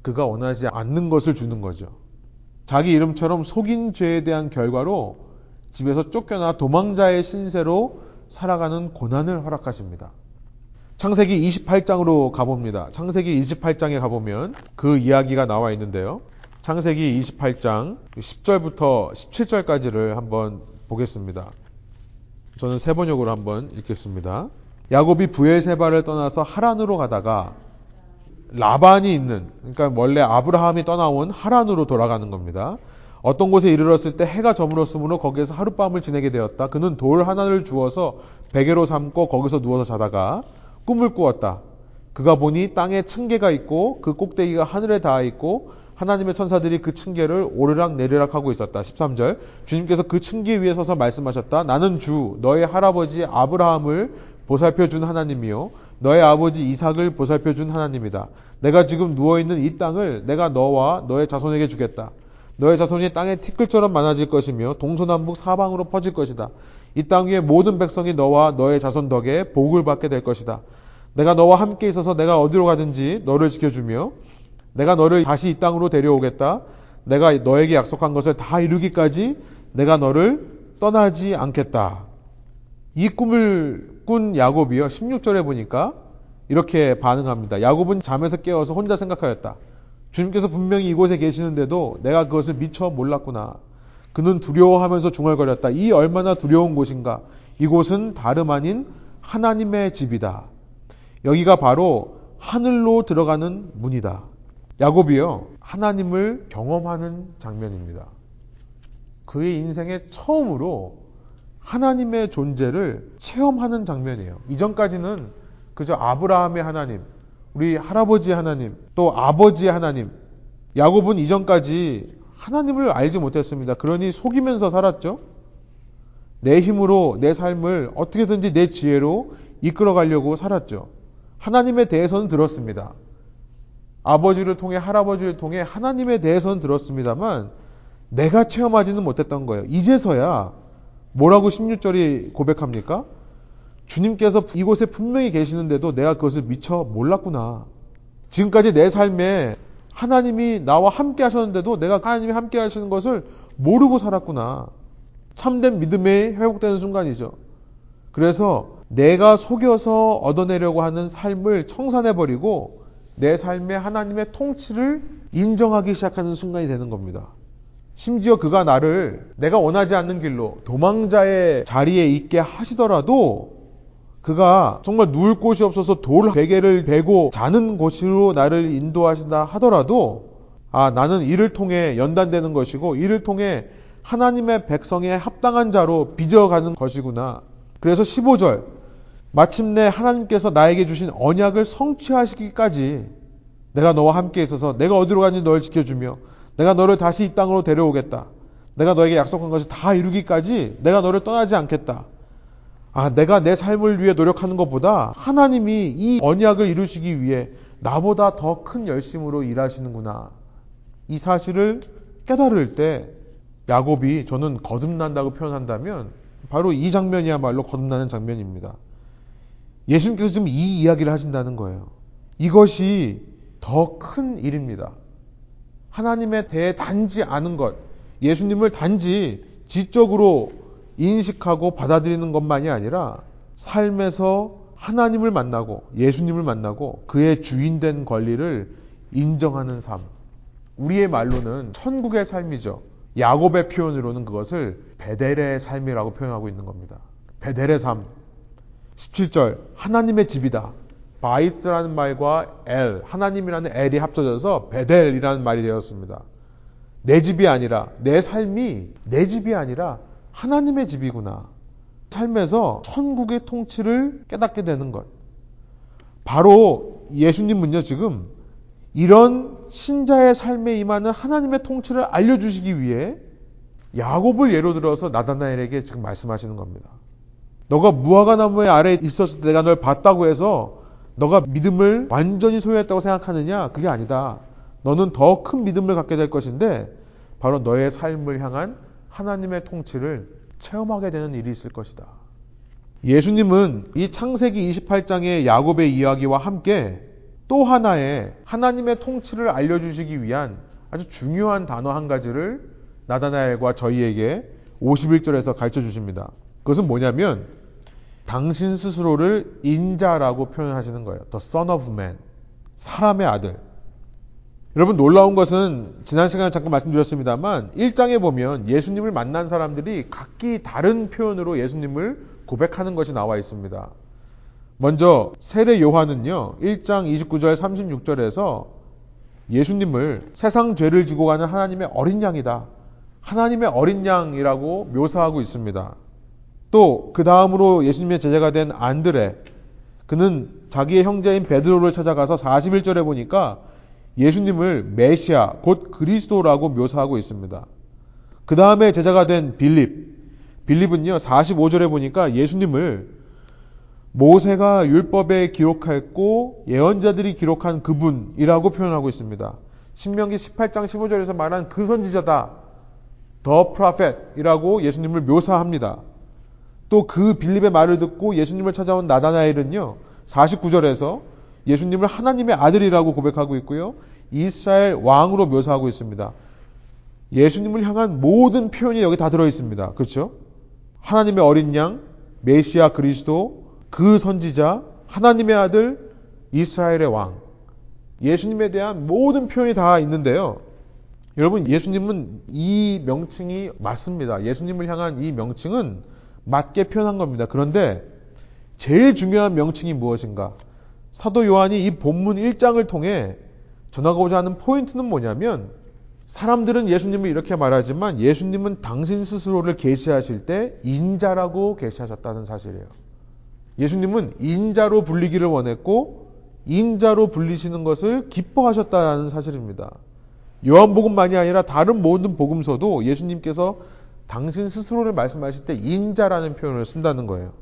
그가 원하지 않는 것을 주는 거죠. 자기 이름처럼 속인 죄에 대한 결과로 집에서 쫓겨나 도망자의 신세로 살아가는 고난을 허락하십니다. 창세기 28장으로 가봅니다. 창세기 28장에 가보면 그 이야기가 나와 있는데요. 창세기 28장 10절부터 17절까지를 한번 보겠습니다. 저는 세 번역으로 한번 읽겠습니다. 야곱이 부엘세바를 떠나서 하란으로 가다가 라반이 있는 그러니까 원래 아브라함이 떠나온 하란으로 돌아가는 겁니다. 어떤 곳에 이르렀을 때 해가 저물었으므로 거기에서 하룻밤을 지내게 되었다. 그는 돌 하나를 주어서 베개로 삼고 거기서 누워서 자다가 꿈을 꾸었다. 그가 보니 땅에 층계가 있고 그 꼭대기가 하늘에 닿아 있고 하나님의 천사들이 그 층계를 오르락 내리락 하고 있었다. 13절. 주님께서 그 층계 위에 서서 말씀하셨다. 나는 주 너의 할아버지 아브라함을 보살펴 준 하나님이요 너의 아버지 이삭을 보살펴 준 하나님이다. 내가 지금 누워 있는 이 땅을 내가 너와 너의 자손에게 주겠다. 너의 자손이 땅의 티끌처럼 많아질 것이며 동서남북 사방으로 퍼질 것이다. 이 땅 위에 모든 백성이 너와 너의 자손 덕에 복을 받게 될 것이다. 내가 너와 함께 있어서 내가 어디로 가든지 너를 지켜주며 내가 너를 다시 이 땅으로 데려오겠다. 내가 너에게 약속한 것을 다 이루기까지 내가 너를 떠나지 않겠다. 이 꿈을 꾼 야곱이요. 16절에 보니까 이렇게 반응합니다. 야곱은 잠에서 깨어서 혼자 생각하였다. 주님께서 분명히 이곳에 계시는데도 내가 그것을 미처 몰랐구나. 그는 두려워하면서 중얼거렸다. 이 얼마나 두려운 곳인가. 이곳은 다름 아닌 하나님의 집이다. 여기가 바로 하늘로 들어가는 문이다. 야곱이요. 하나님을 경험하는 장면입니다. 그의 인생에 처음으로 하나님의 존재를 체험하는 장면이에요. 이전까지는 그저 아브라함의 하나님, 우리 할아버지의 하나님, 또 아버지의 하나님. 야곱은 이전까지 하나님을 알지 못했습니다. 그러니 속이면서 살았죠. 내 힘으로 내 삶을 어떻게든지 내 지혜로 이끌어 가려고 살았죠. 하나님에 대해서는 들었습니다. 아버지를 통해 할아버지를 통해 하나님에 대해서는 들었습니다만 내가 체험하지는 못했던 거예요. 이제서야 뭐라고 16절이 고백합니까? 주님께서 이곳에 분명히 계시는데도 내가 그것을 미처 몰랐구나. 지금까지 내 삶에 하나님이 나와 함께 하셨는데도 내가 하나님이 함께 하시는 것을 모르고 살았구나. 참된 믿음에 회복되는 순간이죠. 그래서 내가 속여서 얻어내려고 하는 삶을 청산해버리고 내 삶에 하나님의 통치를 인정하기 시작하는 순간이 되는 겁니다. 심지어 그가 나를 내가 원하지 않는 길로 도망자의 자리에 있게 하시더라도 그가 정말 누울 곳이 없어서 돌 베개를 베고 자는 곳으로 나를 인도하신다 하더라도 아 나는 이를 통해 연단되는 것이고 이를 통해 하나님의 백성에 합당한 자로 빚어가는 것이구나. 그래서 15절 마침내 하나님께서 나에게 주신 언약을 성취하시기까지 내가 너와 함께 있어서 내가 어디로 가는지 너를 지켜주며 내가 너를 다시 이 땅으로 데려오겠다. 내가 너에게 약속한 것을 다 이루기까지 내가 너를 떠나지 않겠다. 아, 내가 내 삶을 위해 노력하는 것보다 하나님이 이 언약을 이루시기 위해 나보다 더 큰 열심으로 일하시는구나. 이 사실을 깨달을 때 야곱이 저는 거듭난다고 표현한다면 바로 이 장면이야말로 거듭나는 장면입니다. 예수님께서 지금 이 이야기를 하신다는 거예요. 이것이 더 큰 일입니다. 하나님에 대해 단지 아는 것, 예수님을 단지 지적으로 인식하고 받아들이는 것만이 아니라 삶에서 하나님을 만나고 예수님을 만나고 그의 주인된 권리를 인정하는 삶. 우리의 말로는 천국의 삶이죠. 야곱의 표현으로는 그것을 베델의 삶이라고 표현하고 있는 겁니다. 베델의 삶. 17절 하나님의 집이다. 바이스라는 말과 엘, 하나님이라는 엘이 합쳐져서 베델이라는 말이 되었습니다. 내 집이 아니라, 내 삶이 내 집이 아니라 하나님의 집이구나. 삶에서 천국의 통치를 깨닫게 되는 것. 바로 예수님은요, 지금 이런 신자의 삶에 임하는 하나님의 통치를 알려주시기 위해 야곱을 예로 들어서 나다나엘에게 지금 말씀하시는 겁니다. 너가 무화과 나무의 아래에 있었을 때 내가 널 봤다고 해서 너가 믿음을 완전히 소유했다고 생각하느냐? 그게 아니다. 너는 더 큰 믿음을 갖게 될 것인데 바로 너의 삶을 향한 하나님의 통치를 체험하게 되는 일이 있을 것이다. 예수님은 이 창세기 28장의 야곱의 이야기와 함께 또 하나의 하나님의 통치를 알려주시기 위한 아주 중요한 단어 한 가지를 나다나엘과 저희에게 51절에서 가르쳐 주십니다. 그것은 뭐냐면 당신 스스로를 인자라고 표현하시는 거예요. The Son of Man. 사람의 아들. 여러분 놀라운 것은 지난 시간에 잠깐 말씀드렸습니다만 1장에 보면 예수님을 만난 사람들이 각기 다른 표현으로 예수님을 고백하는 것이 나와 있습니다. 먼저 세례 요한은요. 1장 29절 36절에서 예수님을 세상 죄를 지고 가는 하나님의 어린 양이다. 하나님의 어린 양이라고 묘사하고 있습니다. 또 그 다음으로 예수님의 제자가 된 안드레 그는 자기의 형제인 베드로를 찾아가서 41절에 보니까 예수님을 메시아 곧 그리스도라고 묘사하고 있습니다. 그 다음에 제자가 된 빌립 빌립은요 45절에 보니까 예수님을 모세가 율법에 기록했고 예언자들이 기록한 그분이라고 표현하고 있습니다. 신명기 18장 15절에서 말한 그 선지자다. 더 프라펫이라고 예수님을 묘사합니다. 또 그 빌립의 말을 듣고 예수님을 찾아온 나다나엘은요. 49절에서 예수님을 하나님의 아들이라고 고백하고 있고요. 이스라엘 왕으로 묘사하고 있습니다. 예수님을 향한 모든 표현이 여기 다 들어 있습니다. 그렇죠? 하나님의 어린 양, 메시아 그리스도, 그 선지자, 하나님의 아들, 이스라엘의 왕. 예수님에 대한 모든 표현이 다 있는데요. 여러분, 예수님은 이 명칭이 맞습니다. 예수님을 향한 이 명칭은 맞게 표현한 겁니다. 그런데 제일 중요한 명칭이 무엇인가? 사도 요한이 이 본문 1장을 통해 전하고자 하는 포인트는 뭐냐면 사람들은 예수님을 이렇게 말하지만 예수님은 당신 스스로를 계시하실 때 인자라고 계시하셨다는 사실이에요. 예수님은 인자로 불리기를 원했고 인자로 불리시는 것을 기뻐하셨다는 사실입니다. 요한복음만이 아니라 다른 모든 복음서도 예수님께서 당신 스스로를 말씀하실 때 인자라는 표현을 쓴다는 거예요.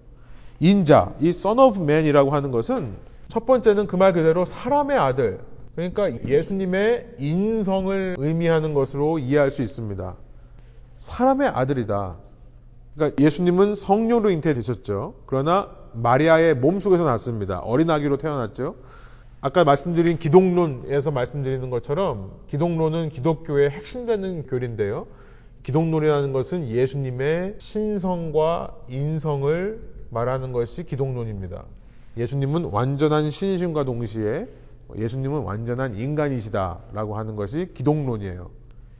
인자, 이 Son of Man이라고 하는 것은 첫 번째는 그 말 그대로 사람의 아들, 그러니까 예수님의 인성을 의미하는 것으로 이해할 수 있습니다. 사람의 아들이다. 그러니까 예수님은 성령으로 잉태되셨죠. 그러나 마리아의 몸속에서 났습니다. 어린 아기로 태어났죠. 아까 말씀드린 기독론에서 말씀드리는 것처럼 기독론은 기독교의 핵심되는 교리인데요. 기독론이라는 것은 예수님의 신성과 인성을 말하는 것이 기독론입니다. 예수님은 완전한 신이심과 동시에 예수님은 완전한 인간이시다라고 하는 것이 기독론이에요.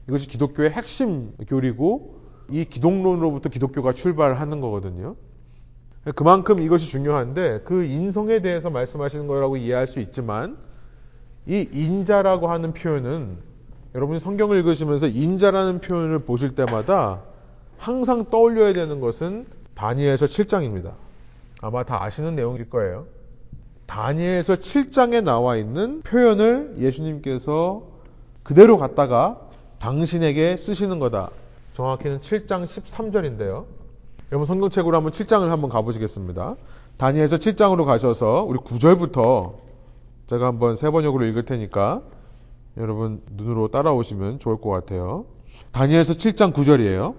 이것이 기독교의 핵심 교리고 이 기독론으로부터 기독교가 출발하는 거거든요. 그만큼 이것이 중요한데 그 인성에 대해서 말씀하시는 거라고 이해할 수 있지만 이 인자라고 하는 표현은 여러분이 성경을 읽으시면서 인자라는 표현을 보실 때마다 항상 떠올려야 되는 것은 다니엘서 7장입니다. 아마 다 아시는 내용일 거예요. 다니엘서 7장에 나와 있는 표현을 예수님께서 그대로 갖다가 당신에게 쓰시는 거다. 정확히는 7장 13절인데요. 여러분 성경책으로 한번 7장을 한번 가보시겠습니다. 다니엘서 7장으로 가셔서 우리 9절부터 제가 한번 세 번역으로 읽을 테니까 여러분 눈으로 따라오시면 좋을 것 같아요. 다니엘서 7장 9절이에요.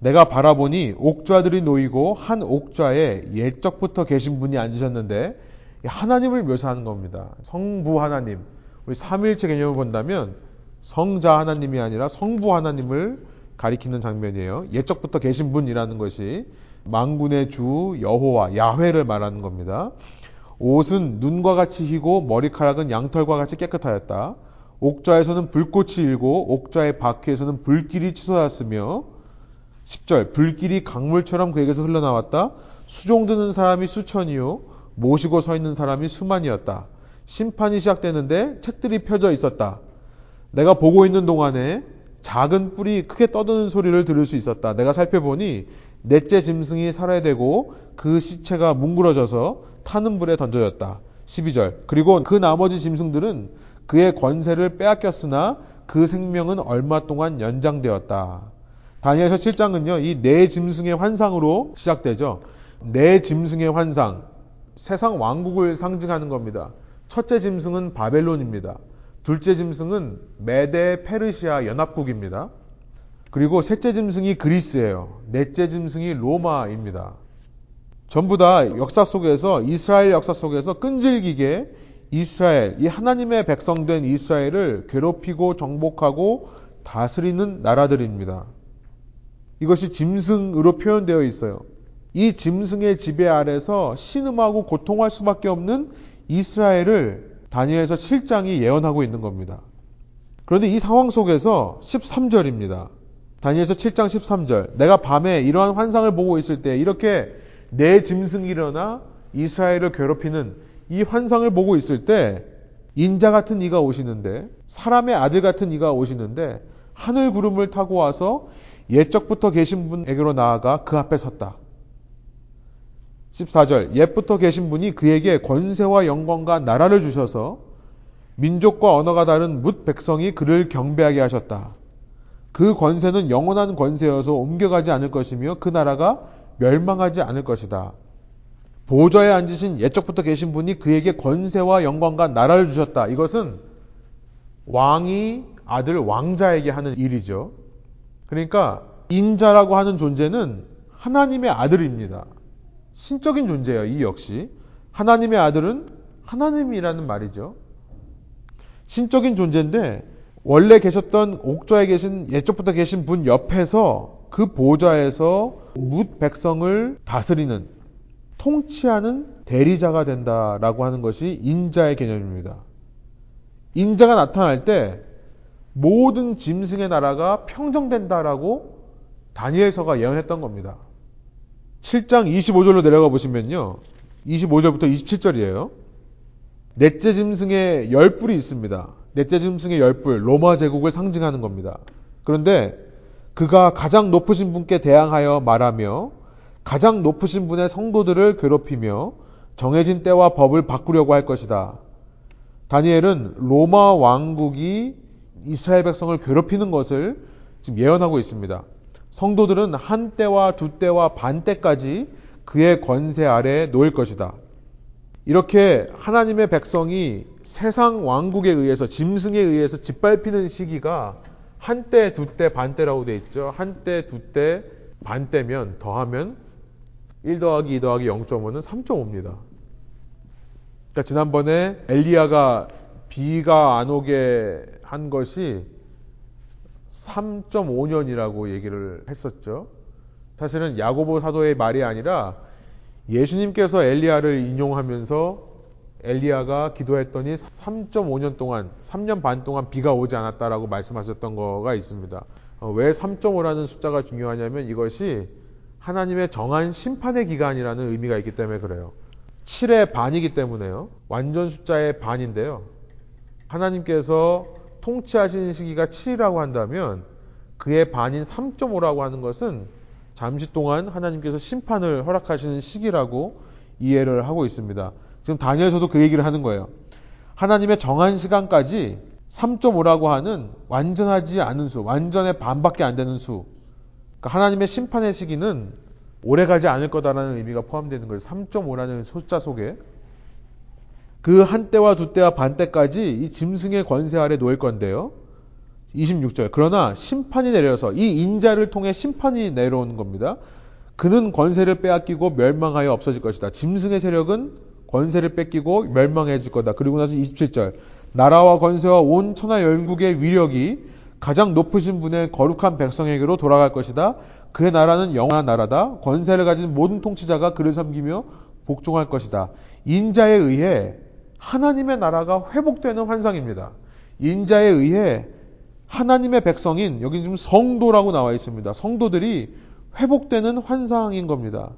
내가 바라보니 옥좌들이 놓이고 한 옥좌에 옛적부터 계신 분이 앉으셨는데 하나님을 묘사하는 겁니다. 성부 하나님. 우리 삼일체 개념을 본다면 성자 하나님이 아니라 성부 하나님을 가리키는 장면이에요. 옛적부터 계신 분이라는 것이 망군의 주 여호와 야훼를 말하는 겁니다. 옷은 눈과 같이 희고 머리카락은 양털과 같이 깨끗하였다. 옥좌에서는 불꽃이 일고 옥좌의 바퀴에서는 불길이 치솟았으며 10절 불길이 강물처럼 그에게서 흘러나왔다. 수종 드는 사람이 수천이요 모시고 서 있는 사람이 수만이었다. 심판이 시작되는데 책들이 펴져 있었다. 내가 보고 있는 동안에 작은 뿔이 크게 떠드는 소리를 들을 수 있었다. 내가 살펴보니 넷째 짐승이 살해되고 그 시체가 뭉그러져서 타는 불에 던져졌다. 12절. 그리고 그 나머지 짐승들은 그의 권세를 빼앗겼으나 그 생명은 얼마 동안 연장되었다. 다니엘서 7장은요, 이 네 짐승의 환상으로 시작되죠. 네 짐승의 환상. 세상 왕국을 상징하는 겁니다. 첫째 짐승은 바벨론입니다. 둘째 짐승은 메데 페르시아 연합국입니다. 그리고 셋째 짐승이 그리스예요. 넷째 짐승이 로마입니다. 전부 다 역사 속에서 이스라엘 역사 속에서 끈질기게 이스라엘, 이 하나님의 백성된 이스라엘을 괴롭히고 정복하고 다스리는 나라들입니다. 이것이 짐승으로 표현되어 있어요. 이 짐승의 지배 아래서 신음하고 고통할 수밖에 없는 이스라엘을 다니엘서 7장이 예언하고 있는 겁니다. 그런데 이 상황 속에서 13절입니다. 다니엘서 7장 13절. 내가 밤에 이러한 환상을 보고 있을 때 이렇게 내 짐승이 일어나 이스라엘을 괴롭히는 이 환상을 보고 있을 때 인자 같은 이가 오시는데 사람의 아들 같은 이가 오시는데 하늘 구름을 타고 와서 옛적부터 계신 분에게로 나아가 그 앞에 섰다. 14절 옛부터 계신 분이 그에게 권세와 영광과 나라를 주셔서 민족과 언어가 다른 뭇 백성이 그를 경배하게 하셨다. 그 권세는 영원한 권세여서 옮겨가지 않을 것이며 그 나라가 멸망하지 않을 것이다. 보좌에 앉으신 옛적부터 계신 분이 그에게 권세와 영광과 나라를 주셨다. 이것은 왕이 아들 왕자에게 하는 일이죠. 그러니까 인자라고 하는 존재는 하나님의 아들입니다. 신적인 존재예요. 이 역시 하나님의 아들은 하나님이라는 말이죠. 신적인 존재인데 원래 계셨던 옥좌에 계신 옛적부터 계신 분 옆에서 그 보좌에서 뭇 백성을 다스리는 통치하는 대리자가 된다라고 하는 것이 인자의 개념입니다. 인자가 나타날 때 모든 짐승의 나라가 평정된다라고 다니엘서가 예언했던 겁니다. 7장 25절로 내려가 보시면요. 25절부터 27절이에요. 넷째 짐승의 열뿔이 있습니다. 넷째 짐승의 열뿔, 로마 제국을 상징하는 겁니다. 그런데 그가 가장 높으신 분께 대항하여 말하며 가장 높으신 분의 성도들을 괴롭히며 정해진 때와 법을 바꾸려고 할 것이다. 다니엘은 로마 왕국이 이스라엘 백성을 괴롭히는 것을 지금 예언하고 있습니다. 성도들은 한 때와 두 때와 반 때까지 그의 권세 아래 놓일 것이다. 이렇게 하나님의 백성이 세상 왕국에 의해서 짐승에 의해서 짓밟히는 시기가 한때, 두 때, 반 때라고 돼 있죠. 한때, 두 때, 반 때면 더하면 1 더하기 2 더하기 0.5는 3.5입니다. 그러니까 지난번에 엘리야가 비가 안 오게 한 것이 3.5년이라고 얘기를 했었죠. 사실은 야고보 사도의 말이 아니라 예수님께서 엘리야를 인용하면서 엘리야가 기도했더니 3.5년 동안, 3년 반 동안 비가 오지 않았다라고 말씀하셨던 거가 있습니다. 어, 왜 3.5라는 숫자가 중요하냐면 이것이 하나님의 정한 심판의 기간이라는 의미가 있기 때문에 그래요. 7의 반이기 때문에요. 완전 숫자의 반인데요. 하나님께서 통치하시는 시기가 7이라고 한다면 그의 반인 3.5라고 하는 것은 잠시 동안 하나님께서 심판을 허락하시는 시기라고 이해를 하고 있습니다. 지금 다니엘서도 그 얘기를 하는 거예요. 하나님의 정한 시간까지 3.5라고 하는 완전하지 않은 수, 완전의 반밖에 안 되는 수. 그러니까 하나님의 심판의 시기는 오래 가지 않을 거다라는 의미가 포함되는 거예요. 3.5라는 숫자 속에. 그 한때와 두때와 반때까지 이 짐승의 권세 아래 놓일 건데요. 26절. 그러나 심판이 내려서 이 인자를 통해 심판이 내려오는 겁니다. 그는 권세를 빼앗기고 멸망하여 없어질 것이다. 짐승의 세력은 권세를 뺏기고 멸망해질 거다. 그리고 나서 27절. 나라와 권세와 온 천하 열국의 위력이 가장 높으신 분의 거룩한 백성에게로 돌아갈 것이다. 그의 나라는 영원한 나라다. 권세를 가진 모든 통치자가 그를 섬기며 복종할 것이다. 인자에 의해 하나님의 나라가 회복되는 환상입니다. 인자에 의해 하나님의 백성인 여기 지금 성도라고 나와 있습니다. 성도들이 회복되는 환상인 겁니다.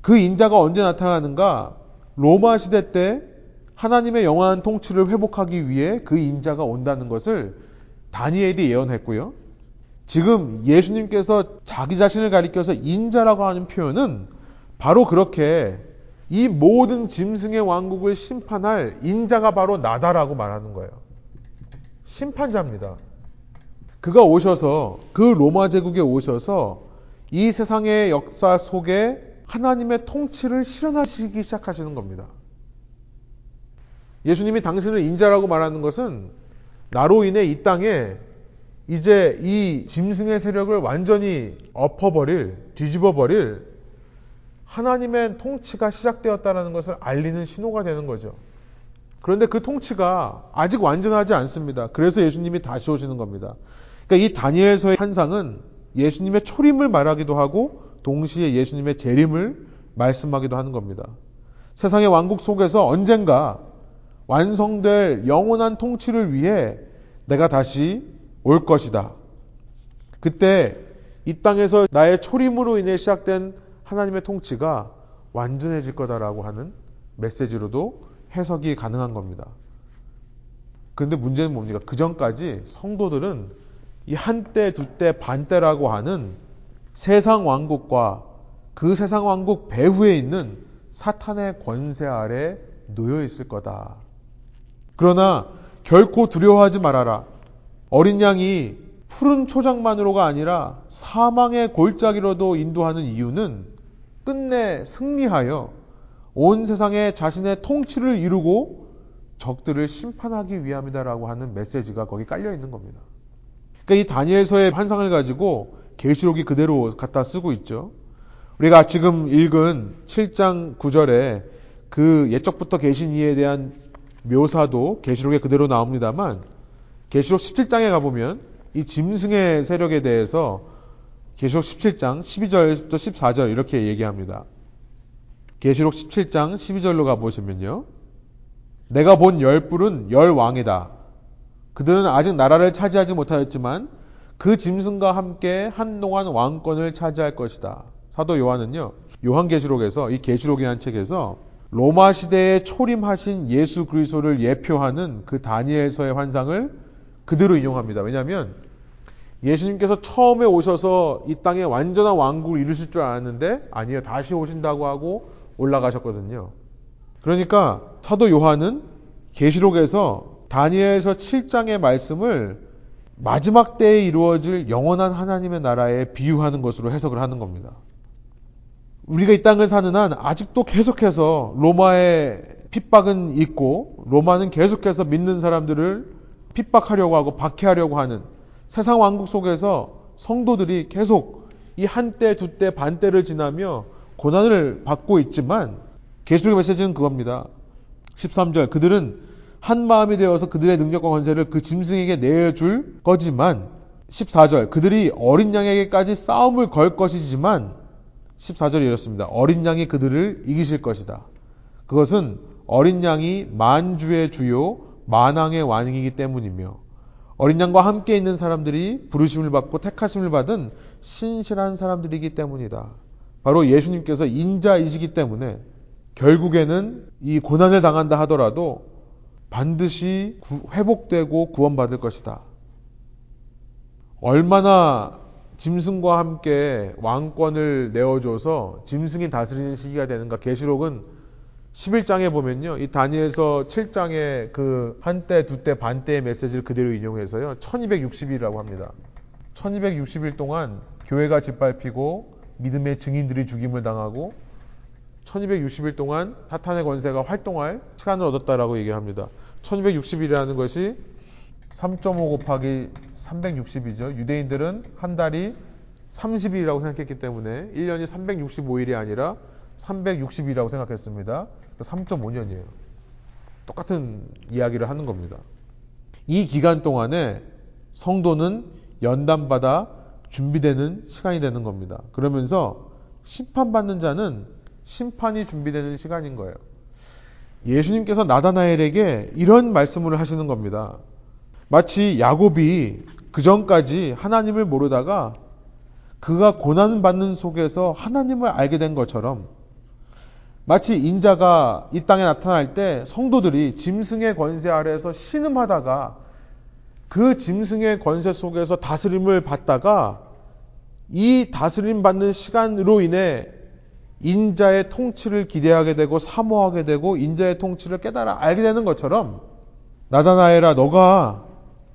그 인자가 언제 나타나는가? 로마 시대 때 하나님의 영원한 통치를 회복하기 위해 그 인자가 온다는 것을 다니엘이 예언했고요. 지금 예수님께서 자기 자신을 가리켜서 인자라고 하는 표현은 바로 그렇게 이 모든 짐승의 왕국을 심판할 인자가 바로 나다라고 말하는 거예요. 심판자입니다. 그가 오셔서 그 로마 제국에 오셔서 이 세상의 역사 속에 하나님의 통치를 실현하시기 시작하시는 겁니다. 예수님이 당신을 인자라고 말하는 것은 나로 인해 이 땅에 이제 이 짐승의 세력을 완전히 엎어버릴, 뒤집어버릴 하나님의 통치가 시작되었다는 것을 알리는 신호가 되는 거죠. 그런데 그 통치가 아직 완전하지 않습니다. 그래서 예수님이 다시 오시는 겁니다. 그러니까 이 다니엘서의 환상은 예수님의 초림을 말하기도 하고 동시에 예수님의 재림을 말씀하기도 하는 겁니다. 세상의 왕국 속에서 언젠가 완성될 영원한 통치를 위해 내가 다시 올 것이다. 그때 이 땅에서 나의 초림으로 인해 시작된 하나님의 통치가 완전해질 거다라고 하는 메시지로도 해석이 가능한 겁니다. 그런데 문제는 뭡니까? 그 전까지 성도들은 이 한때, 두때, 반때라고 하는 세상 왕국과 그 세상 왕국 배후에 있는 사탄의 권세 아래 놓여 있을 거다. 그러나 결코 두려워하지 말아라. 어린 양이 푸른 초장만으로가 아니라 사망의 골짜기로도 인도하는 이유는 끝내 승리하여 온 세상에 자신의 통치를 이루고 적들을 심판하기 위함이다라고 하는 메시지가 거기 깔려 있는 겁니다. 그러니까 이 다니엘서의 환상을 가지고 계시록이 그대로 갖다 쓰고 있죠. 우리가 지금 읽은 7장 9절에 그 옛적부터 계신 이에 대한 묘사도 계시록에 그대로 나옵니다만 계시록 17장에 가보면 이 짐승의 세력에 대해서 계시록 17장 12절부터 14절 이렇게 얘기합니다. 계시록 17장 12절로 가보시면요. 내가 본 열불은 열 왕이다. 그들은 아직 나라를 차지하지 못하였지만 그 짐승과 함께 한동안 왕권을 차지할 것이다. 사도 요한은요. 요한계시록에서 이 계시록이라는 책에서 로마 시대에 초림하신 예수 그리스도를 예표하는 그 다니엘서의 환상을 그대로 인용합니다. 왜냐하면 예수님께서 처음에 오셔서 이 땅에 완전한 왕국을 이루실 줄 알았는데 아니요 다시 오신다고 하고 올라가셨거든요. 그러니까 사도 요한은 계시록에서 다니엘서 7장의 말씀을 마지막 때에 이루어질 영원한 하나님의 나라에 비유하는 것으로 해석을 하는 겁니다. 우리가 이 땅을 사는 한 아직도 계속해서 로마의 핍박은 있고 로마는 계속해서 믿는 사람들을 핍박하려고 하고 박해하려고 하는 세상 왕국 속에서 성도들이 계속 이 한때, 두때, 반때를 지나며 고난을 받고 있지만 계시록의 메시지는 그겁니다. 13절 그들은 한 마음이 되어서 그들의 능력과 권세를 그 짐승에게 내줄 거지만 14절 그들이 어린 양에게까지 싸움을 걸 것이지만 14절이 이렇습니다. 어린 양이 그들을 이기실 것이다. 그것은 어린 양이 만주의 주요 만왕의 왕이기 때문이며 어린 양과 함께 있는 사람들이 부르심을 받고 택하심을 받은 신실한 사람들이기 때문이다. 바로 예수님께서 인자이시기 때문에 결국에는 이 고난을 당한다 하더라도 반드시 회복되고 구원받을 것이다. 얼마나 짐승과 함께 왕권을 내어줘서 짐승이 다스리는 시기가 되는가. 계시록은 11장에 보면요. 이 다니엘서 7장의 그 한때, 두때, 반때의 메시지를 그대로 인용해서요. 1260일이라고 합니다. 1260일 동안 교회가 짓밟히고 믿음의 증인들이 죽임을 당하고 1260일 동안 사탄의 권세가 활동할 시간을 얻었다라고 얘기를 합니다. 1260일이라는 것이 3.5 곱하기 360이죠. 유대인들은 한 달이 30일이라고 생각했기 때문에 1년이 365일이 아니라 360일이라고 생각했습니다. 3.5년이에요. 똑같은 이야기를 하는 겁니다. 이 기간 동안에 성도는 연단받아 준비되는 시간이 되는 겁니다. 그러면서 심판받는 자는 심판이 준비되는 시간인 거예요. 예수님께서 나다나엘에게 이런 말씀을 하시는 겁니다. 마치 야곱이 그 전까지 하나님을 모르다가 그가 고난 받는 속에서 하나님을 알게 된 것처럼 마치 인자가 이 땅에 나타날 때 성도들이 짐승의 권세 아래에서 신음하다가 그 짐승의 권세 속에서 다스림을 받다가 이 다스림 받는 시간으로 인해 인자의 통치를 기대하게 되고 사모하게 되고 인자의 통치를 깨달아 알게 되는 것처럼 나다나엘아 너가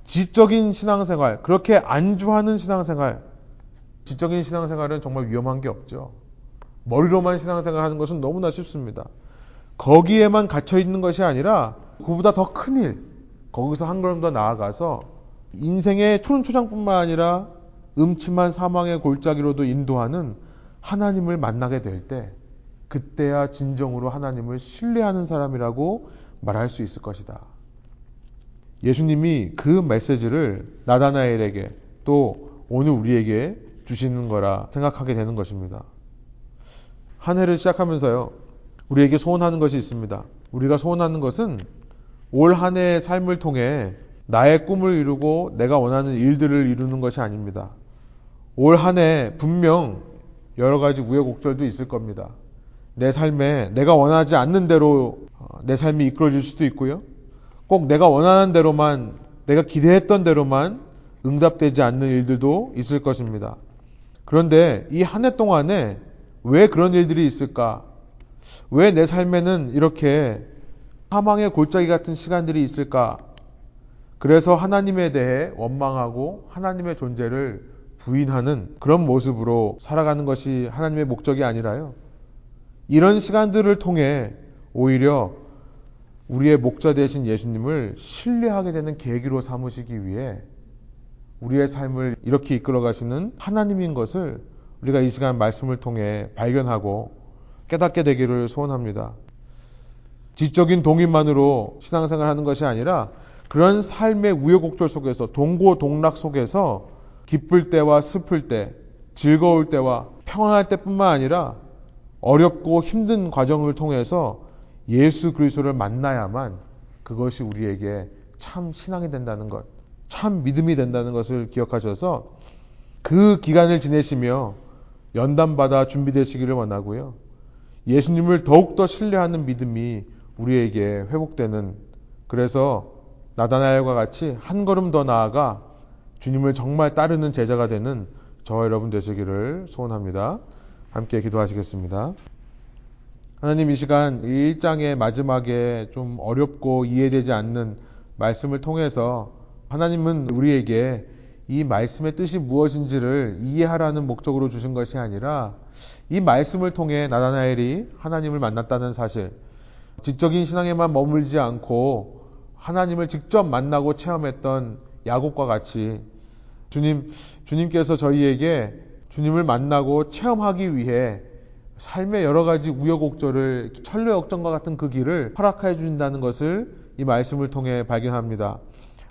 지적인 신앙생활 그렇게 안주하는 신앙생활 지적인 신앙생활은 정말 위험한 게 없죠. 머리로만 신앙생활 하는 것은 너무나 쉽습니다. 거기에만 갇혀 있는 것이 아니라 그보다 더 큰 일, 거기서 한 걸음 더 나아가서 인생의 푸른 초장뿐만 아니라 음침한 사망의 골짜기로도 인도하는 하나님을 만나게 될 때, 그때야 진정으로 하나님을 신뢰하는 사람이라고 말할 수 있을 것이다. 예수님이 그 메시지를 나다나엘에게 또 오늘 우리에게 주시는 거라 생각하게 되는 것입니다. 한 해를 시작하면서요, 우리에게 소원하는 것이 있습니다. 우리가 소원하는 것은 올 한 해의 삶을 통해 나의 꿈을 이루고 내가 원하는 일들을 이루는 것이 아닙니다. 올 한 해 분명 여러 가지 우여곡절도 있을 겁니다. 내 삶에 내가 원하지 않는 대로 어, 내 삶이 이끌어질 수도 있고요. 꼭 내가 원하는 대로만, 내가 기대했던 대로만 응답되지 않는 일들도 있을 것입니다. 그런데 이 한 해 동안에 왜 그런 일들이 있을까? 왜 내 삶에는 이렇게 사망의 골짜기 같은 시간들이 있을까? 그래서 하나님에 대해 원망하고 하나님의 존재를 부인하는 그런 모습으로 살아가는 것이 하나님의 목적이 아니라요. 이런 시간들을 통해 오히려 우리의 목자 되신 예수님을 신뢰하게 되는 계기로 삼으시기 위해 우리의 삶을 이렇게 이끌어 가시는 하나님인 것을 우리가 이 시간 말씀을 통해 발견하고 깨닫게 되기를 소원합니다. 지적인 동의만으로 신앙생활 하는 것이 아니라 그런 삶의 우여곡절 속에서 동고동락 속에서 기쁠 때와 슬플 때, 즐거울 때와 평안할 때뿐만 아니라 어렵고 힘든 과정을 통해서 예수 그리스도를 만나야만 그것이 우리에게 참 신앙이 된다는 것, 참 믿음이 된다는 것을 기억하셔서 그 기간을 지내시며 연단받아 준비되시기를 원하고요. 예수님을 더욱더 신뢰하는 믿음이 우리에게 회복되는 그래서 나다나엘과 같이 한 걸음 더 나아가 주님을 정말 따르는 제자가 되는 저와 여러분 되시기를 소원합니다. 함께 기도하시겠습니다. 하나님 이 시간 이 1장의 마지막에 좀 어렵고 이해되지 않는 말씀을 통해서 하나님은 우리에게 이 말씀의 뜻이 무엇인지를 이해하라는 목적으로 주신 것이 아니라 이 말씀을 통해 나다나엘이 하나님을 만났다는 사실, 지적인 신앙에만 머물지 않고 하나님을 직접 만나고 체험했던 야곱과 같이 주님, 주님께서 저희에게 주님을 만나고 체험하기 위해 삶의 여러 가지 우여곡절을 천려역정과 같은 그 길을 허락해 주신다는 것을 이 말씀을 통해 발견합니다.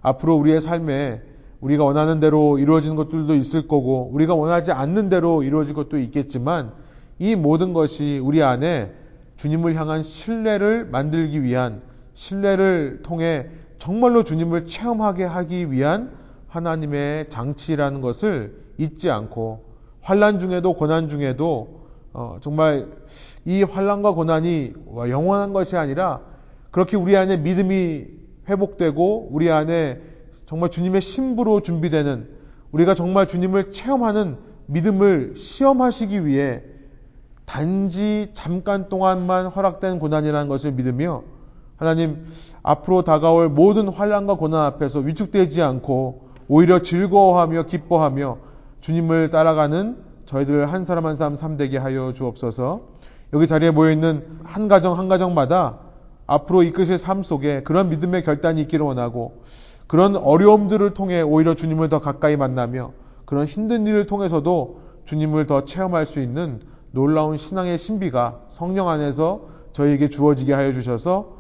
앞으로 우리의 삶에 우리가 원하는 대로 이루어지는 것들도 있을 거고 우리가 원하지 않는 대로 이루어질 것도 있겠지만 이 모든 것이 우리 안에 주님을 향한 신뢰를 만들기 위한 신뢰를 통해 정말로 주님을 체험하게 하기 위한 하나님의 장치라는 것을 잊지 않고 환란 중에도 고난 중에도 어, 정말 이 환란과 고난이 영원한 것이 아니라 그렇게 우리 안에 믿음이 회복되고 우리 안에 정말 주님의 신부로 준비되는 우리가 정말 주님을 체험하는 믿음을 시험하시기 위해 단지 잠깐 동안만 허락된 고난이라는 것을 믿으며 하나님 앞으로 다가올 모든 환란과 고난 앞에서 위축되지 않고 오히려 즐거워하며 기뻐하며 주님을 따라가는 저희들 한 사람 한 사람 삼되게 하여 주옵소서. 여기 자리에 모여 있는 한 가정 한 가정마다 앞으로 이끄실 삶 속에 그런 믿음의 결단이 있기를 원하고 그런 어려움들을 통해 오히려 주님을 더 가까이 만나며 그런 힘든 일을 통해서도 주님을 더 체험할 수 있는 놀라운 신앙의 신비가 성령 안에서 저희에게 주어지게 하여 주셔서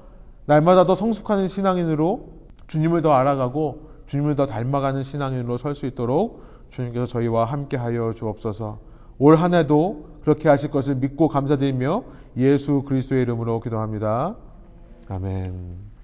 날마다 더 성숙하는 신앙인으로 주님을 더 알아가고 주님을 더 닮아가는 신앙인으로 설 수 있도록 주님께서 저희와 함께 하여 주옵소서. 올 한 해도 그렇게 하실 것을 믿고 감사드리며 예수 그리스도의 이름으로 기도합니다. 아멘.